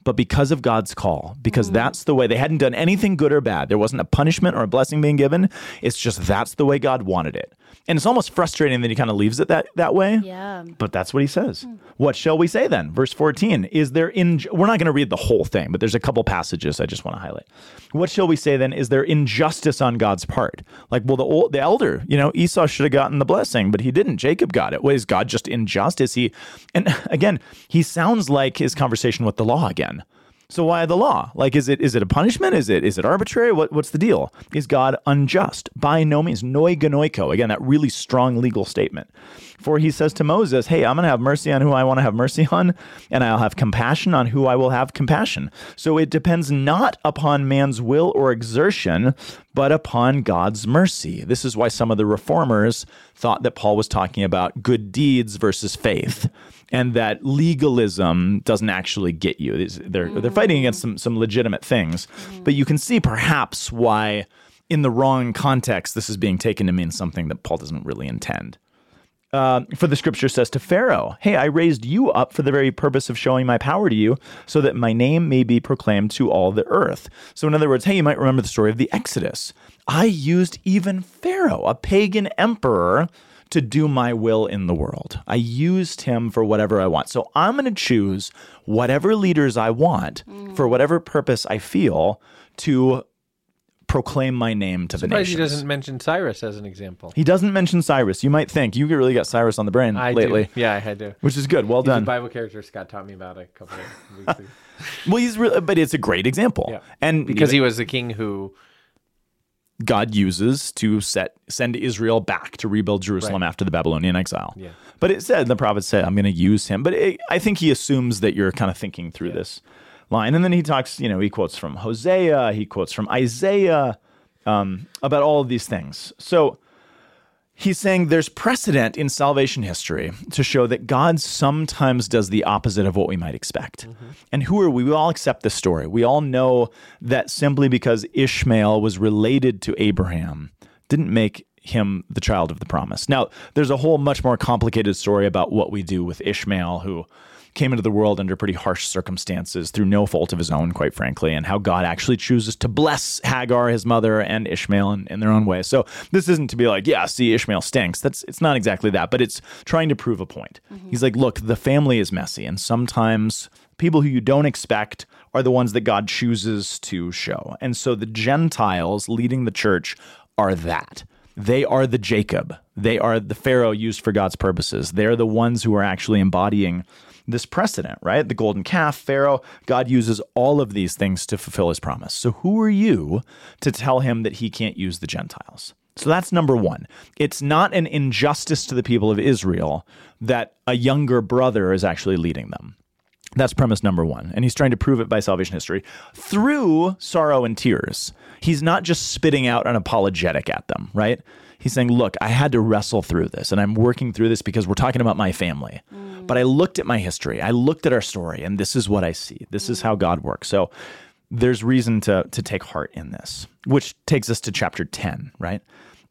but because of God's call, because mm. that's the way they hadn't done anything good or bad. There wasn't a punishment or a blessing being given. It's just that's the way God wanted it. And it's almost frustrating that he kind of leaves it that that way. Yeah. But that's what he says. Hmm. What shall we say then? Verse 14. Is there in we're not going to read the whole thing, but there's a couple passages I just want to highlight. What shall we say then? Is there injustice on God's part? Like, well, the old, the elder, you know, Esau should have gotten the blessing, but he didn't. Jacob got it. Well, is God just unjust? Is he and again, he sounds like his conversation with the law again. So why the law? Like, is it is it a punishment? Is it is it arbitrary? What what's the deal? Is God unjust? By no means. Noi genoiko. Again, that really strong legal statement. For he says to Moses, Hey, I'm gonna have mercy on who I want to have mercy on, and I'll have compassion on who I will have compassion. So it depends not upon man's will or exertion, but upon God's mercy. This is why some of the reformers thought that Paul was talking about good deeds versus faith and that legalism doesn't actually get you. They're they're fighting against some some legitimate things, but you can see perhaps why, in the wrong context, this is being taken to mean something that Paul doesn't really intend. Uh, for the scripture says to Pharaoh, Hey, I raised you up for the very purpose of showing my power to you, so that my name may be proclaimed to all the earth. So, in other words, hey, you might remember the story of the Exodus. I used even Pharaoh, a pagan emperor, to do my will in the world. I used him for whatever I want. So, I'm going to choose whatever leaders I want mm. for whatever purpose I feel to proclaim my name to the nations. he doesn't mention Cyrus as an example. He doesn't mention Cyrus. You might think you really got Cyrus on the brain I lately, do. Yeah, I had to. which is good. Well He's done. Bible character Scott taught me about a couple of weeks ago. Well, he's really, but it's a great example, Yeah. and Because because he was the king who God uses to set send Israel back to rebuild Jerusalem after the Babylonian exile. Yeah. But it said the prophet said, "I'm going to use him." But it, I think he assumes that you're kind of thinking through this line, and then he talks. You know, he quotes from Hosea, he quotes from Isaiah um, about all of these things. So he's saying there's precedent in salvation history to show that God sometimes does the opposite of what we might expect. Mm-hmm. And who are we? We all accept this story. We all know that simply because Ishmael was related to Abraham didn't make him the child of the promise. Now, there's a whole much more complicated story about what we do with Ishmael, who came into the world under pretty harsh circumstances through no fault of his own, quite frankly, and how God actually chooses to bless Hagar, his mother, and Ishmael in, in their own way. So this isn't to be like, yeah, see, Ishmael stinks. That's it's not exactly that, but it's trying to prove a point. Mm-hmm. He's like, look, the family is messy, and sometimes people who you don't expect are the ones that God chooses to show. And so the Gentiles leading the church are that. They are the Jacob. They are the Pharaoh used for God's purposes. They're the ones who are actually embodying this precedent, right? The golden calf, Pharaoh. God uses all of these things to fulfill his promise. So who are you to tell him that he can't use the Gentiles? So that's number one. It's not an injustice to the people of Israel that a younger brother is actually leading them. That's premise number one. And he's trying to prove it by salvation history through sorrow and tears. He's not just spitting out an apologetic at them, right? He's saying, Look, I had to wrestle through this, and I'm working through this because we're talking about my family. But I looked at my history, I looked at our story, and this is what I see. This is how God works. So there's reason to, to take heart in this, which takes us to chapter 10, right?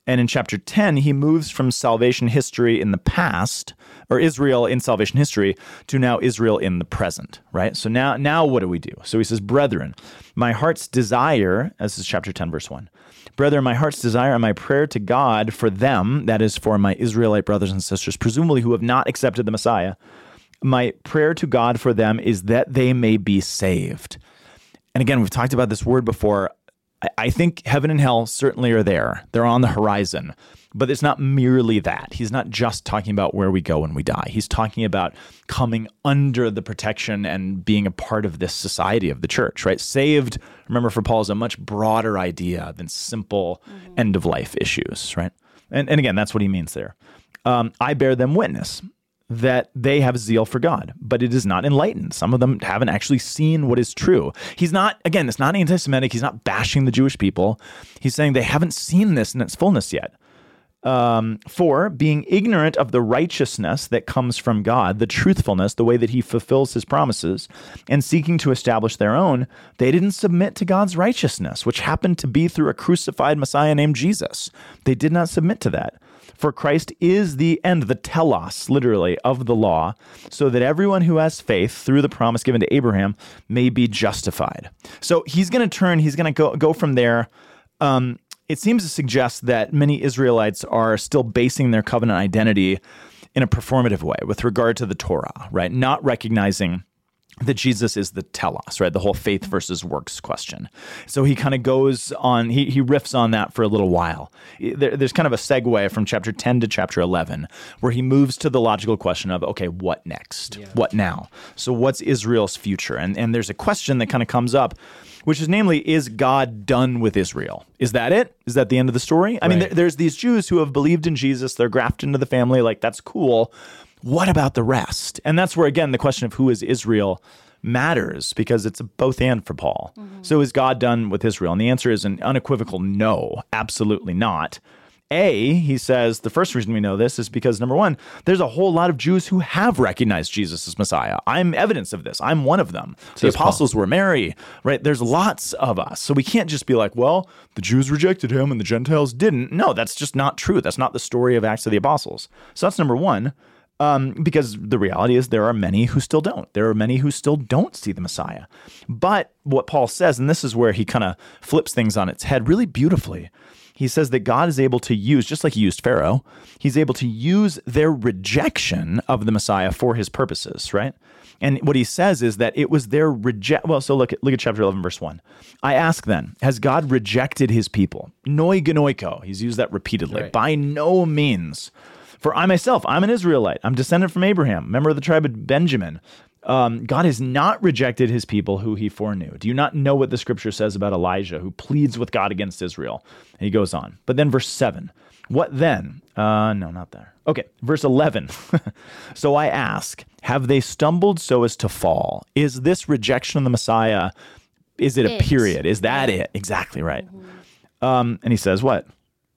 And in chapter 10, he moves from salvation history in the past, or Israel in salvation history, to now Israel in the present, right? So now, now what do we do? So he says, Brethren, my heart's desire, this is chapter 10, verse 1. Brethren, my heart's desire and my prayer to God for them, that is for my Israelite brothers and sisters, presumably who have not accepted the Messiah, my prayer to God for them is that they may be saved. And again, we've talked about this word before. I think heaven and hell certainly are there. They're on the horizon. But it's not merely that. He's not just talking about where we go when we die. He's talking about coming under the protection and being a part of this society of the church, right? Saved, remember, for Paul is a much broader idea than simple mm-hmm. end of life issues, right? And, and again, that's what he means there. Um, I bear them witness that they have zeal for God, but it is not enlightened. Some of them haven't actually seen what is true. He's not, again, it's not anti Semitic. He's not bashing the Jewish people. He's saying they haven't seen this in its fullness yet. Um, for being ignorant of the righteousness that comes from God, the truthfulness, the way that He fulfills His promises, and seeking to establish their own, they didn't submit to God's righteousness, which happened to be through a crucified Messiah named Jesus. They did not submit to that. For Christ is the end, the telos, literally, of the law, so that everyone who has faith through the promise given to Abraham may be justified. So he's going to turn, he's going to go, go from there. Um, it seems to suggest that many Israelites are still basing their covenant identity in a performative way with regard to the Torah, right? Not recognizing that Jesus is the telos, right? The whole faith versus works question. So he kind of goes on, he, he riffs on that for a little while. There, there's kind of a segue from chapter 10 to chapter 11 where he moves to the logical question of, okay, what next? Yeah. What now? So what's Israel's future? And, and there's a question that kind of comes up, which is namely, is God done with Israel? Is that it? Is that the end of the story? I right. mean, there's these Jews who have believed in Jesus, they're grafted into the family, like that's cool what about the rest? And that's where, again, the question of who is Israel matters because it's a both and for Paul. Mm-hmm. So is God done with Israel? And the answer is an unequivocal no, absolutely not. A, he says, the first reason we know this is because number one, there's a whole lot of Jews who have recognized Jesus as Messiah. I'm evidence of this. I'm one of them. the apostles Paul. were Mary, right? There's lots of us. So we can't just be like, well, the Jews rejected him and the Gentiles didn't. No, that's just not true. That's not the story of Acts of the Apostles. So that's number one. Um, because the reality is there are many who still don't. There are many who still don't see the Messiah. But what Paul says, and this is where he kind of flips things on its head really beautifully, he says that God is able to use, just like he used Pharaoh, he's able to use their rejection of the Messiah for his purposes, right? And what he says is that it was their reject. Well, so look at look at chapter eleven, verse one. I ask then, has God rejected His people? Noi genoiko. He's used that repeatedly. Right. By no means. For I myself, I'm an Israelite. I'm descendant from Abraham, member of the tribe of Benjamin. Um, God has not rejected his people who he foreknew. Do you not know what the scripture says about Elijah who pleads with God against Israel? And he goes on. But then verse 7. What then? Uh, no, not there. Okay, verse 11. so I ask, have they stumbled so as to fall? Is this rejection of the Messiah, is it a period? Is that it? Exactly right. Mm-hmm. Um, and he says, what?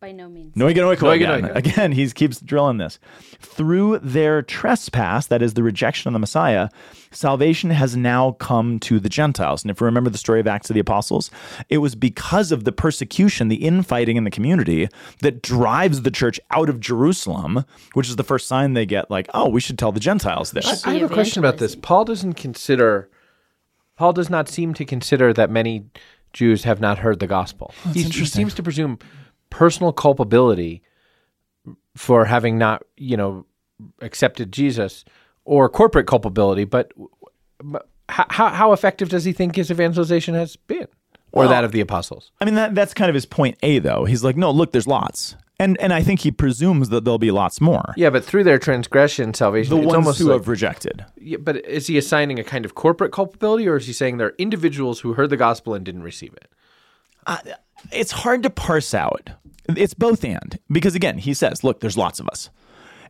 By no means. No, again, again. again, he keeps drilling this. Through their trespass, that is the rejection of the Messiah, salvation has now come to the Gentiles. And if you remember the story of Acts of the Apostles, it was because of the persecution, the infighting in the community that drives the church out of Jerusalem, which is the first sign they get like, oh, we should tell the Gentiles this. I, I have a question about this. Paul doesn't consider, Paul does not seem to consider that many Jews have not heard the gospel. He, he seems to presume personal culpability for having not, you know, accepted Jesus or corporate culpability, but how, how effective does he think his evangelization has been? Or well, that of the apostles? I mean, that, that's kind of his point A, though. He's like, no, look, there's lots. And and I think he presumes that there'll be lots more. Yeah, but through their transgression, salvation. The ones who like, have rejected. Yeah, but is he assigning a kind of corporate culpability, or is he saying there are individuals who heard the gospel and didn't receive it? Uh, it's hard to parse out. It's both and because again, he says, "Look, there's lots of us,"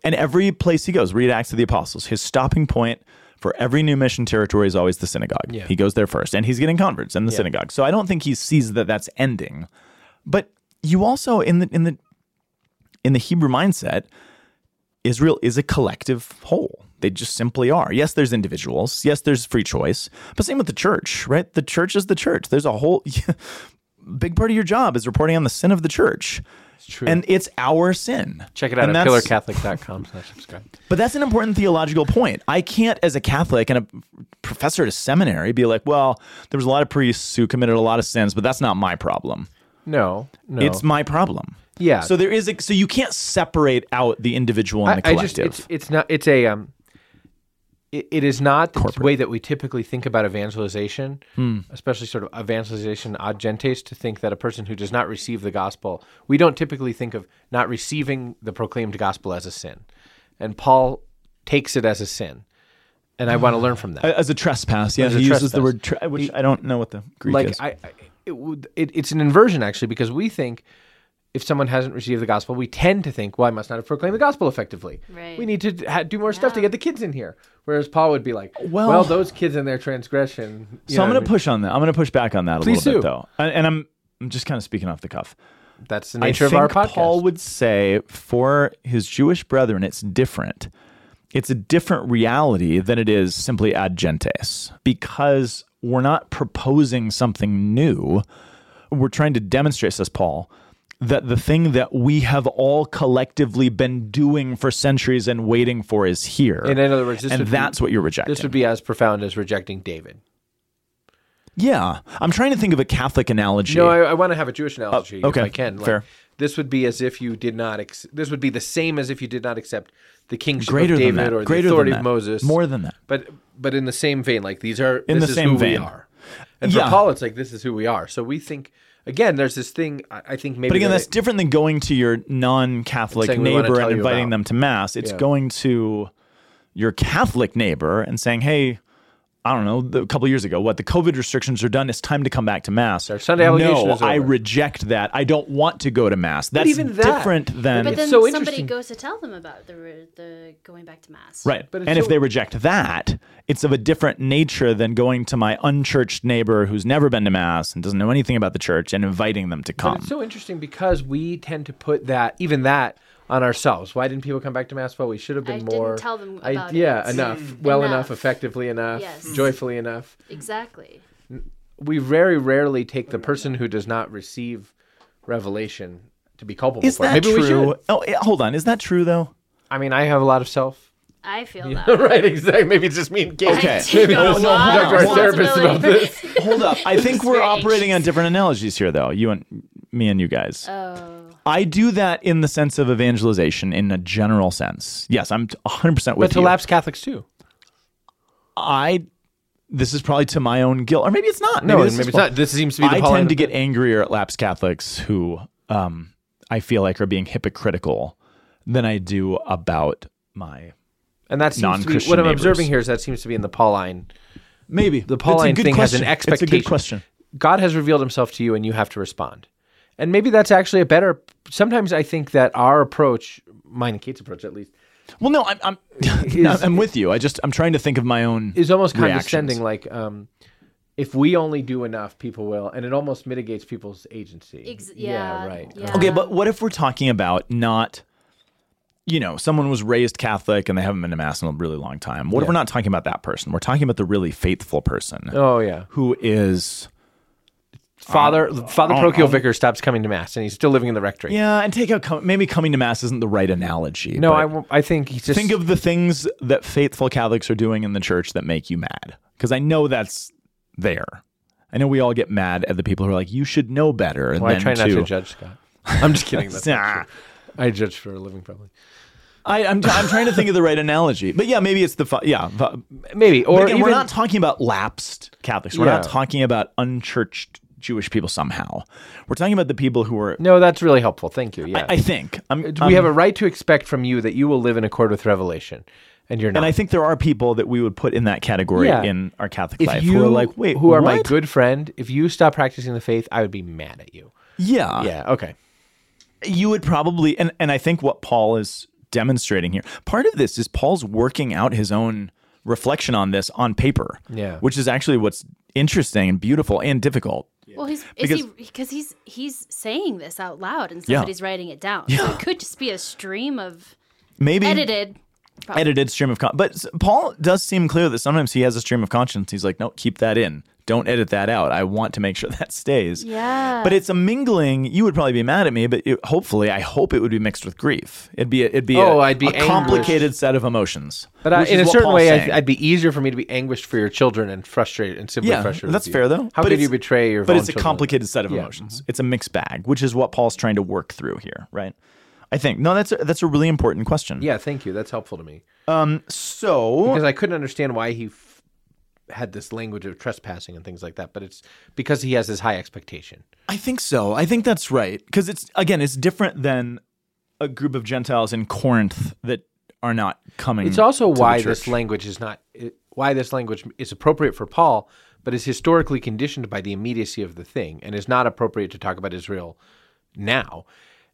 and every place he goes, read Acts of the Apostles. His stopping point for every new mission territory is always the synagogue. Yeah. He goes there first, and he's getting converts in the yeah. synagogue. So I don't think he sees that that's ending. But you also in the in the in the Hebrew mindset, Israel is a collective whole. They just simply are. Yes, there's individuals. Yes, there's free choice. But same with the church, right? The church is the church. There's a whole big part of your job is reporting on the sin of the church. It's true. And it's our sin. Check it out And at pillarcatholic.com slash subscribe. But that's an important theological point. I can't, as a Catholic and a professor at a seminary, be like, well, there was a lot of priests who committed a lot of sins, but that's not my problem. No, no. It's my problem. Yeah. So there is a, so you can't separate out the individual and the I, I just collective. it's it's not it's a um it, it is not the way that we typically think about evangelization, Hmm. especially sort of evangelization ad gentes, to think that a person who does not receive the gospel, we don't typically think of not receiving the proclaimed gospel as a sin. And Paul takes it as a sin. And I want to learn from that. as a trespass, yeah, As he uses the word, tre- which I don't know what the Greek like is. I, I it would it, it's an inversion actually because we think if someone hasn't received the gospel, we tend to think, well, I must not have proclaimed the gospel effectively. Right. We need to ha- do more stuff to get the kids in here. Whereas Paul would be like, well, Well- those kids in their transgression. you so I'm going to push on that. I'm going to push back on that a little bit, though, and, and I'm I'm just kind of speaking off the cuff. That's the I nature of our podcast. Paul would say for his Jewish brethren, it's different. It's a different reality than it is simply ad gentes because we're not proposing something new. We're trying to demonstrate, says Paul, that the thing that we have all collectively been doing for centuries and waiting for is here. And in other words, this and would be- that's what you're rejecting. this would be as profound as rejecting David. yeah. I'm trying to think of a Catholic analogy. No, I, I want to have a Jewish oh, analogy Oh, okay, if I can. Like, fair. This would be as if you did not. Ex- this would be the same as if you did not accept the kingship Greater of David or Greater the authority of Moses. More than that. But but in the same vein, like these are In the same who vein. we are. And for Yeah. Paul, it's like this is who we are. So we think again. There's this thing. I, I think maybe. But again, that's it- different than going to your non-Catholic Saying we wanna neighbor and inviting them to mass. It's Yeah. going to your Catholic neighbor and saying, "Hey, I don't know, the- a couple years ago, what the COVID restrictions are done. It's time to come back to mass." Our Sunday obligation no, is I reject that. I don't want to go to mass. That's even that- different than But It's then so somebody interesting. goes to tell them about the the going back to mass. right. But it's and if so- they reject that, it's of a different nature than going to my unchurched neighbor who's never been to mass and doesn't know anything about the church and inviting them to But come. it's so interesting because we tend to put that even that on ourselves. Why didn't people come back to mass? Well, we should have been I didn't more. tell them I- about yeah, it. enough, well enough. Enough. effectively enough, Yes. joyfully enough. Exactly. We very rarely take the person who does not receive revelation to be culpable is for it. that Maybe we true? should. Oh, hold on. Is that true though? I mean, I have a lot of self. I feel that. right, exactly. Maybe it's just me and Kate. Okay. I do Maybe got a we'll lot talk of to our therapist about responsibility. this. Hold up. I think we're very operating on anxious. different analogies here, though. You and me and you guys. Oh. I do that in the sense of evangelization in a general sense. Yes, I'm 100% with you. But to you. lapsed Catholics too. I this is probably to my own guilt or maybe it's not. No, maybe maybe, is it's fun. not. This seems to be the I Pauline tend to get angrier at lapsed Catholics who um, I feel like are being hypocritical than I do about my and that seems to be non-Christian what I'm neighbors. observing here is that seems to be in the Pauline. maybe The Pauline thing has an expectation. It's a good question. God has revealed himself to you and you have to respond. And maybe that's actually a better sometimes I think that our approach, mine and Kate's approach at least, Well, no, I'm I'm, I'm with you. I just I'm trying to think of my own is almost reactions. condescending like um if we only do enough, people will, and it almost mitigates people's agency. Ex- yeah, right. yeah. Okay, but what if we're talking about not, you know, someone was raised Catholic and they haven't been to mass in a really long time? What if we're not talking about that person? We're talking about the really faithful person Oh yeah, who is, Father um, Father oh, Parochial oh. Vicar stops coming to mass, and he's still living in the rectory. yeah, and take out com- maybe coming to mass isn't the right analogy. No, I I, think he's just think of the things that faithful Catholics are doing in the church that make you mad, because I know that's there. I know we all get mad at the people who are like, "You should know better." And Well, I try not to, to judge Scott. I'm just kidding. That's Nah. I judge for a living, probably. I, I'm, I'm trying to think of the right analogy, but yeah, maybe it's the fa- yeah. fa- Maybe, or again, even we're not talking about lapsed Catholics. We're not talking about unchurched Jewish people somehow. We're talking about the people who are. no. That's really helpful. Thank you. Yeah, I think. I'm, uh, we have a right to expect from you that you will live in accord with Revelation, and you're not. and I think there are people that we would put in that category Yeah. in our Catholic if life you who are like, wait, who are my good friend, if you stop practicing the faith, I would be mad at you. Yeah, Yeah. Okay. you would probably, and and I think what Paul is demonstrating here, part of this is Paul's working out his own reflection on this on paper. Yeah. which is actually what's interesting and beautiful and difficult. Well, he's is Because- he because he's he's saying this out loud and Yeah. somebody's writing it down. So Yeah. it could just be a stream of Maybe edited. edited stream of con- but paul does seem clear that sometimes he has a stream of conscience he's like no keep that in don't edit that out. I want to make sure that stays. Yeah. But it's a mingling. You would probably be mad at me, but it, hopefully, I hope it would be mixed with grief. It'd be a, it'd be Oh, a, I'd be a complicated set of emotions. But which in a certain Paul's way. I'd, I'd be easier for me to be anguished for your children and frustrated and simply yeah, frustrated. that's with you. fair though. How But could you it's- betray your? But own it's a complicated set of Yeah. emotions. It's a mixed bag, which is what Paul's trying to work through here, right? I think no, that's a, that's a really important question. Yeah, thank you. That's helpful to me Um, So because I couldn't understand why he f- had this language of trespassing and things like that. But it's because he has this high expectation. I think so. I think that's right because it's again, it's different than a group of Gentiles in Corinth that are not coming. It's also why this language is not why this language is appropriate for Paul, but is historically conditioned by the immediacy of the thing and is not appropriate to talk about Israel now.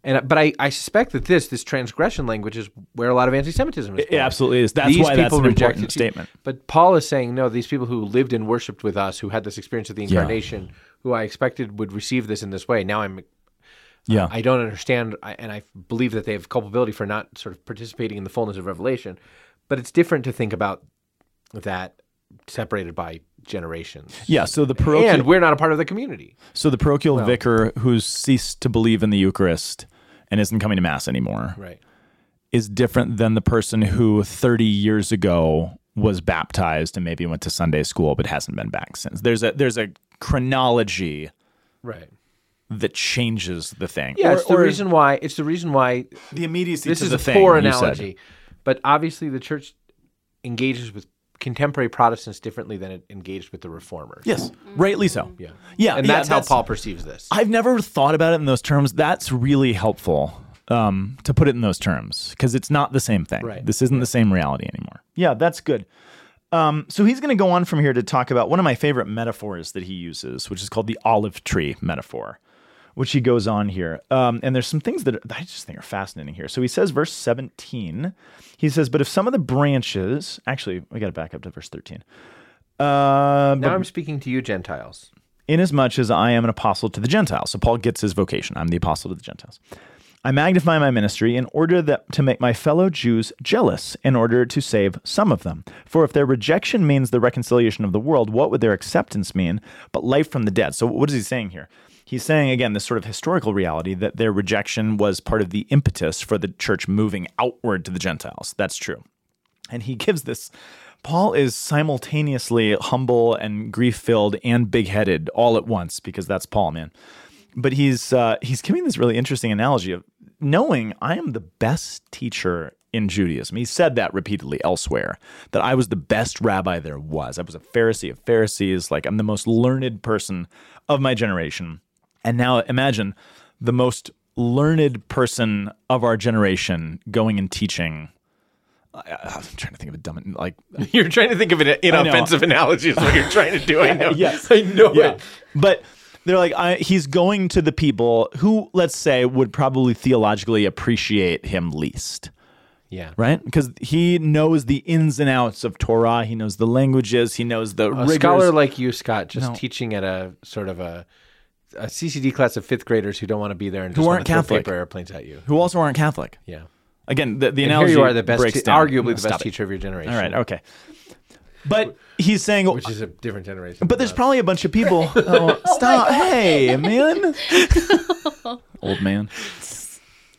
And uh, but I, I suspect that this this transgression language is where a lot of anti-Semitism is. It absolutely is. That's These why that's people an rejected important statement. But Paul is saying no. These people who lived and worshipped with us, who had this experience of the incarnation, who I expected would receive this in this way. Now I'm uh, Yeah. I don't understand, I- and I believe that they have culpability for not sort of participating in the fullness of Revelation. But it's different to think about that separated by generations. yeah. So the parochial, and we're not a part of the community. so the parochial vicar who's ceased to believe in the Eucharist and isn't coming to mass anymore Right. is different than the person who 30 years ago was baptized and maybe went to Sunday school but hasn't been back since. There's a there's a chronology Right. that changes the thing. Yeah, Or- it's the or reason why. It's the reason why the immediacy this is the a thing, poor analogy. But obviously, the church engages with contemporary Protestants differently than it engaged with the reformers. Yes, rightly so. Yeah. Yeah, And yeah, that's how Paul perceives this. I've never thought about it in those terms. That's really helpful um, to put it in those terms because it's not the same thing. Right. This isn't the same reality anymore. Yeah, that's good. Um, so he's going to go on from here to talk about one of my favorite metaphors that he uses, which is called the olive tree metaphor, which he goes on here. Um, and there's some things that I just think are fascinating here. So he says, verse 17, he says, But if some of the branches, actually, we got to back up to verse 13. Uh, now I'm speaking to you, Gentiles. inasmuch as I am an apostle to the Gentiles. So Paul gets his vocation. I'm the apostle to the Gentiles. I magnify my ministry in order that to make my fellow Jews jealous, in order to save some of them. For if their rejection means the reconciliation of the world, what would their acceptance mean but life from the dead? So what is he saying here? He's saying again this sort of historical reality that their rejection was part of the impetus for the church moving outward to the Gentiles. That's true. And he gives this. Paul is simultaneously humble and grief filled and big headed all at once because that's Paul, man. But he's uh, he's giving this really interesting analogy of knowing I am the best teacher in Judaism. He said that repeatedly elsewhere that I was the best rabbi there was. I was a Pharisee of Pharisees. Like I'm the most learned person of my generation. And now imagine the most learned person of our generation going and teaching I'm trying to think of a dumb like You're trying to think of an inoffensive analogy is what you're trying to do. I know. Yes. I know yeah. it. But they're like I, he's going to the people who let's say would probably theologically appreciate him least Yeah. right because he knows the ins and outs of torah he knows the languages he knows the A rigors. scholar like you, Scott, just No. teaching at a sort of a, a CCD class of fifth graders who don't want to be there and Who just aren't want to Catholic. paper airplanes at you. who also aren't catholic Yeah. again the, the And analogy here you are, the best, te- down. arguably the Stop best it. teacher of your generation. all right okay but he's saying Which is a different generation. But there's us. probably a bunch of people. Oh, stop! hey, man, old man.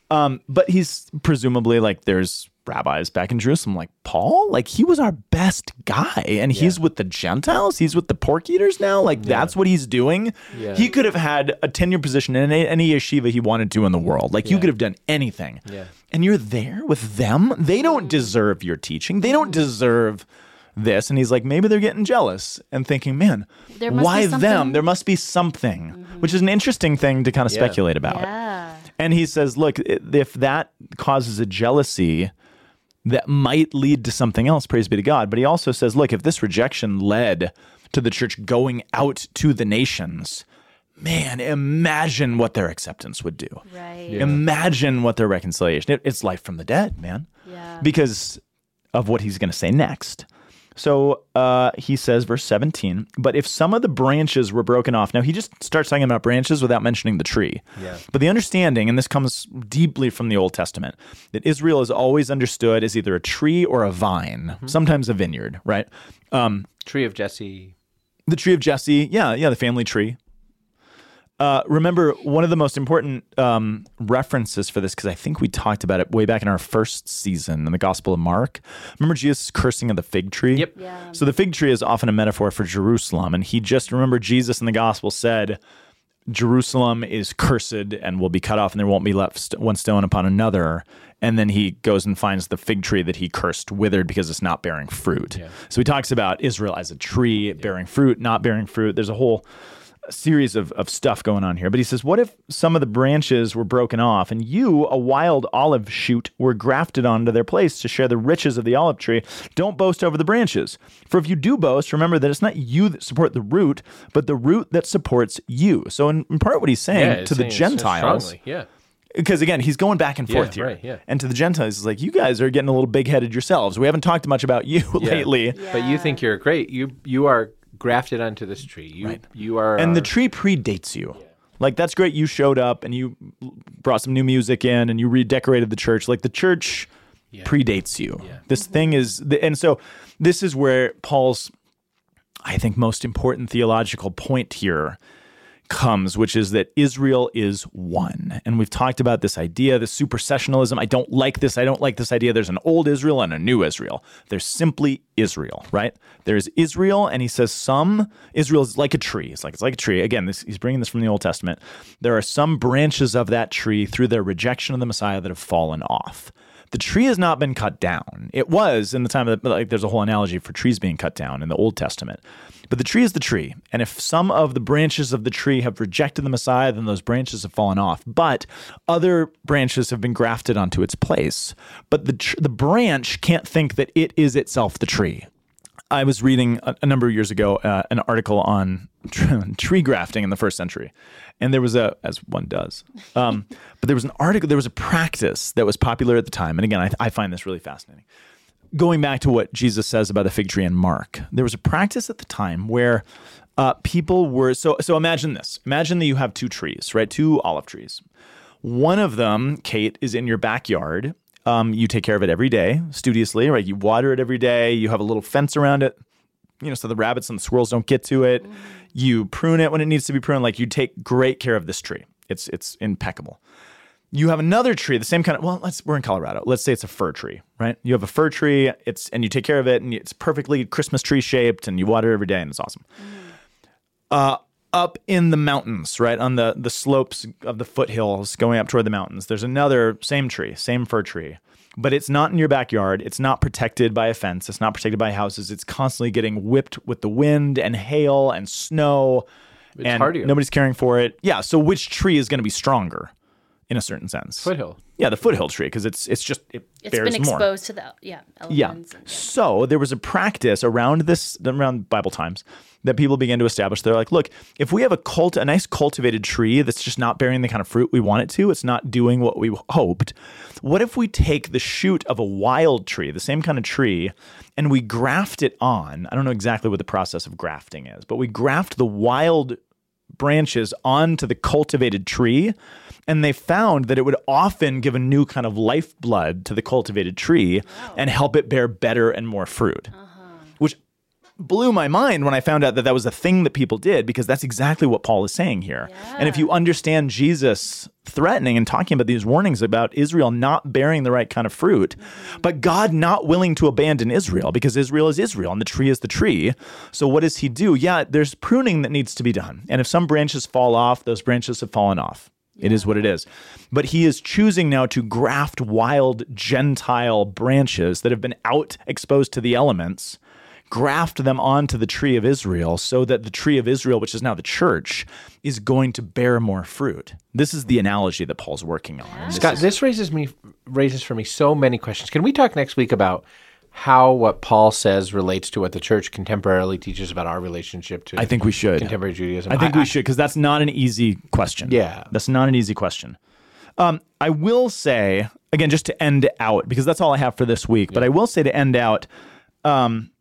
Um, but he's presumably like there's rabbis back in Jerusalem, like Paul, like he was our best guy, and he's with the Gentiles. He's with the pork eaters now. Like that's what he's doing. Yeah. He could have had a tenure position in any, any yeshiva he wanted to in the world. Like you could have done anything. Yeah. And you're there with them. They don't deserve your teaching. They don't deserve this. And he's like, maybe they're getting jealous and thinking, man, There must be why them? something- Mm-hmm. There must be something, which is an interesting thing to kind of Yeah. speculate about. Yeah. And he says, look, if that causes a jealousy that might lead to something else, praise be to God. But he also says, look, if this rejection led to the church going out to the nations, man, imagine what their acceptance would do. Right. Imagine what their reconciliation. It, it's life from the dead, man. Yeah. Because of what he's going to say next. So uh, he says, verse 17, but if some of the branches were broken off, now he just starts talking about branches without mentioning the tree. Yeah. But the understanding, and this comes deeply from the Old Testament, that Israel is always understood as either a tree or a vine, sometimes a vineyard, right? Um, Tree of Jesse. The tree of Jesse, yeah, yeah, the family tree. Uh, remember, one of the most important um, references for this, because I think we talked about it way back in our first season in the Gospel of Mark. Remember Jesus' cursing of the fig tree? Yep. Yeah. So the fig tree is often a metaphor for Jerusalem. And he just, remember, Jesus in the Gospel said, Jerusalem is cursed and will be cut off, and there won't be left st- one stone upon another. And then he goes and finds the fig tree that he cursed withered because it's not bearing fruit. So he talks about Israel as a tree bearing fruit, not bearing fruit. There's a whole series of, of stuff going on here. But he says, What if some of the branches were broken off and you, a wild olive shoot, were grafted onto their place to share the riches of the olive tree? Don't boast over the branches. For if you do boast, remember that it's not you that support the root, but the root that supports you. So, in, in part, what he's saying Yeah, to it's the saying Gentiles. Yeah. because again, he's going back and Yeah, forth here. right, yeah. And to the Gentiles, he's like, You guys are getting a little big headed yourselves. We haven't talked much about you Yeah. lately. But you think you're great. You you are grafted onto this tree. You you are and the tree predates you. Like that's great. You showed up and you brought some new music in and you redecorated the church. Like the church predates you. This thing is, and so this is where Paul's, I think, most important theological point here comes, which is that Israel is one. And we've talked about this idea, this supersessionalism. I don't like this. I don't like this idea. There's an old Israel and a new Israel. There's simply Israel, right? There's Israel, and he says some Israel is like a tree. It's like it's like a tree. Again, this, he's bringing this from the Old Testament. There are some branches of that tree through their rejection of the Messiah that have fallen off. The tree has not been cut down. It was in the time of the, like there's a whole analogy for trees being cut down in the Old Testament. But the tree is the tree. And if some of the branches of the tree have rejected the Messiah, then those branches have fallen off. But other branches have been grafted onto its place. But the tr- the branch can't think that it is itself the tree. I was reading a, a number of years ago uh, an article on tree grafting in the first century, and there was a, as one does, um, but there was an article, there was a practice that was popular at the time, and again, I, I find this really fascinating. Going back to what Jesus says about the fig tree in Mark, there was a practice at the time where uh, people were so. So imagine this: imagine that you have two trees, right? Two olive trees. One of them, Kate, is in your backyard. Um, you take care of it every day, studiously, right? You water it every day. You have a little fence around it, you know, so the rabbits and the squirrels don't get to it. You prune it when it needs to be pruned. Like you take great care of this tree. It's it's impeccable. You have another tree, the same kind of. Well, let's we're in Colorado. Let's say it's a fir tree, right? You have a fir tree. It's and you take care of it, and it's perfectly Christmas tree shaped, and you water it every day, and it's awesome uh, up in the mountains, right on the the slopes of the foothills, going up toward the mountains. There's another same tree, same fir tree, but it's not in your backyard. It's not protected by a fence. It's not protected by houses. It's constantly getting whipped with the wind and hail and snow, and hardier. nobody's caring for it. Yeah. So which tree is going to be stronger, in a certain sense? foothill. Yeah, the foothill tree because it's it's just it It's bears been more. exposed to the yeah Yeah. elements. and- So there was a practice around this around Bible times that people began to establish. They're like, look, if we have a cult, a nice cultivated tree that's just not bearing the kind of fruit we want it to, it's not doing what we hoped. What if we take the shoot of a wild tree, the same kind of tree, and we graft it on? I don't know exactly what the process of grafting is, but we graft the wild branches onto the cultivated tree and they found that it would often give a new kind of lifeblood to the cultivated tree and help it bear better and more fruit. which blew my mind when i found out that that was a thing that people did because that's exactly what paul is saying here. And if you understand jesus threatening and talking about these warnings about israel not bearing the right kind of fruit mm-hmm. but god not willing to abandon israel because israel is israel and the tree is the tree. So what does he do? Yeah there's pruning that needs to be done. And if some branches fall off those branches have fallen off. It is what it is. But he is choosing now to graft wild Gentile branches that have been out exposed to the elements, graft them onto the tree of Israel so that the tree of Israel, which is now the church, is going to bear more fruit. This is the analogy that Paul's working on. And this Scott, is- this raises me raises for me so many questions. Can we talk next week about how what Paul says relates to what the church contemporarily teaches about our relationship to I think we should. contemporary Judaism? I think we should because that's not an easy question. Yeah. that's not an easy question. Um, I will say again, just to end out because that's all I have for this week. But I will say to end out, um,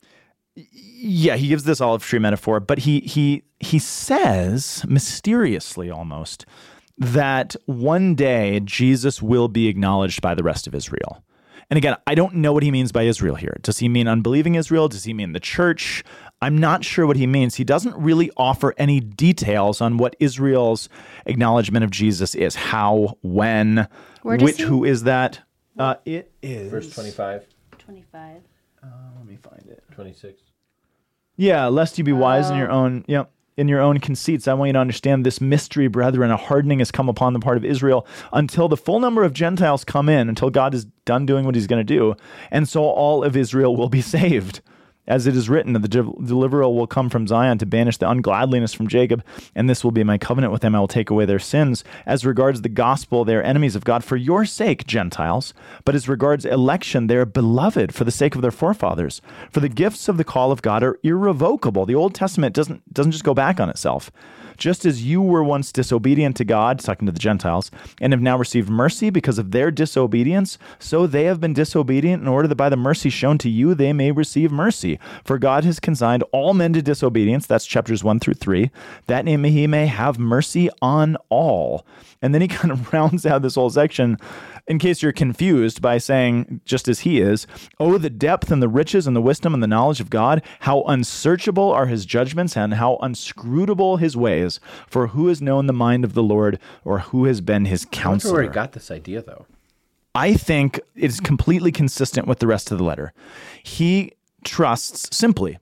yeah, he gives this olive tree metaphor, but he he he says mysteriously almost that one day Jesus will be acknowledged by the rest of Israel. And again, I don't know what he means by Israel here. Does he mean unbelieving Israel? Does he mean the church? I'm not sure what he means. He doesn't really offer any details on what Israel's acknowledgement of Jesus is. How, when, which, he- who is that? Uh, it is. Verse 25, 25. Uh, let me find it. 26. Yeah, lest you be wise in your own, yep, in your own conceits. I want you to understand this mystery, brethren. A hardening has come upon the part of Israel until the full number of Gentiles come in, until God is done doing what he's going to do. And so all of Israel will be saved. As it is written, the deliverer will come from Zion to banish the ungodliness from Jacob, and this will be my covenant with them. I will take away their sins. As regards the gospel, they are enemies of God for your sake, Gentiles. But as regards election, they are beloved for the sake of their forefathers. For the gifts of the call of God are irrevocable. The Old Testament doesn't doesn't just go back on itself. Just as you were once disobedient to God, talking to the Gentiles, and have now received mercy because of their disobedience, so they have been disobedient in order that by the mercy shown to you they may receive mercy. For God has consigned all men to disobedience, that's chapters 1 through 3, that he may have mercy on all. And then he kind of rounds out this whole section in case you're confused by saying, just as he is, Oh, the depth and the riches and the wisdom and the knowledge of God, how unsearchable are his judgments and how unscrutable his ways. For who has known the mind of the Lord or who has been his counselor? I where he got this idea, though. I think it's completely consistent with the rest of the letter. He trusts simply,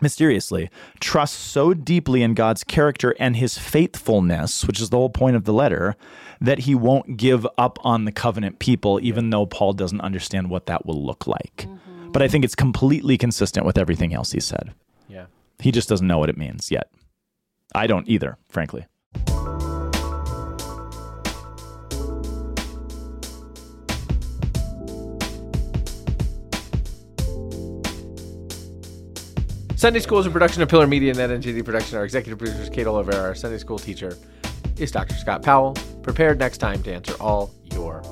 mysteriously, trusts so deeply in God's character and his faithfulness, which is the whole point of the letter, that he won't give up on the covenant people, even though Paul doesn't understand what that will look like. Mm-hmm. But I think it's completely consistent with everything else he said. Yeah. He just doesn't know what it means yet. I don't either, frankly. Sunday School is a production of Pillar Media and NGD Production. Our executive producer is Kate Olivera. Our Sunday School teacher is Dr. Scott Powell. Prepared next time to answer all your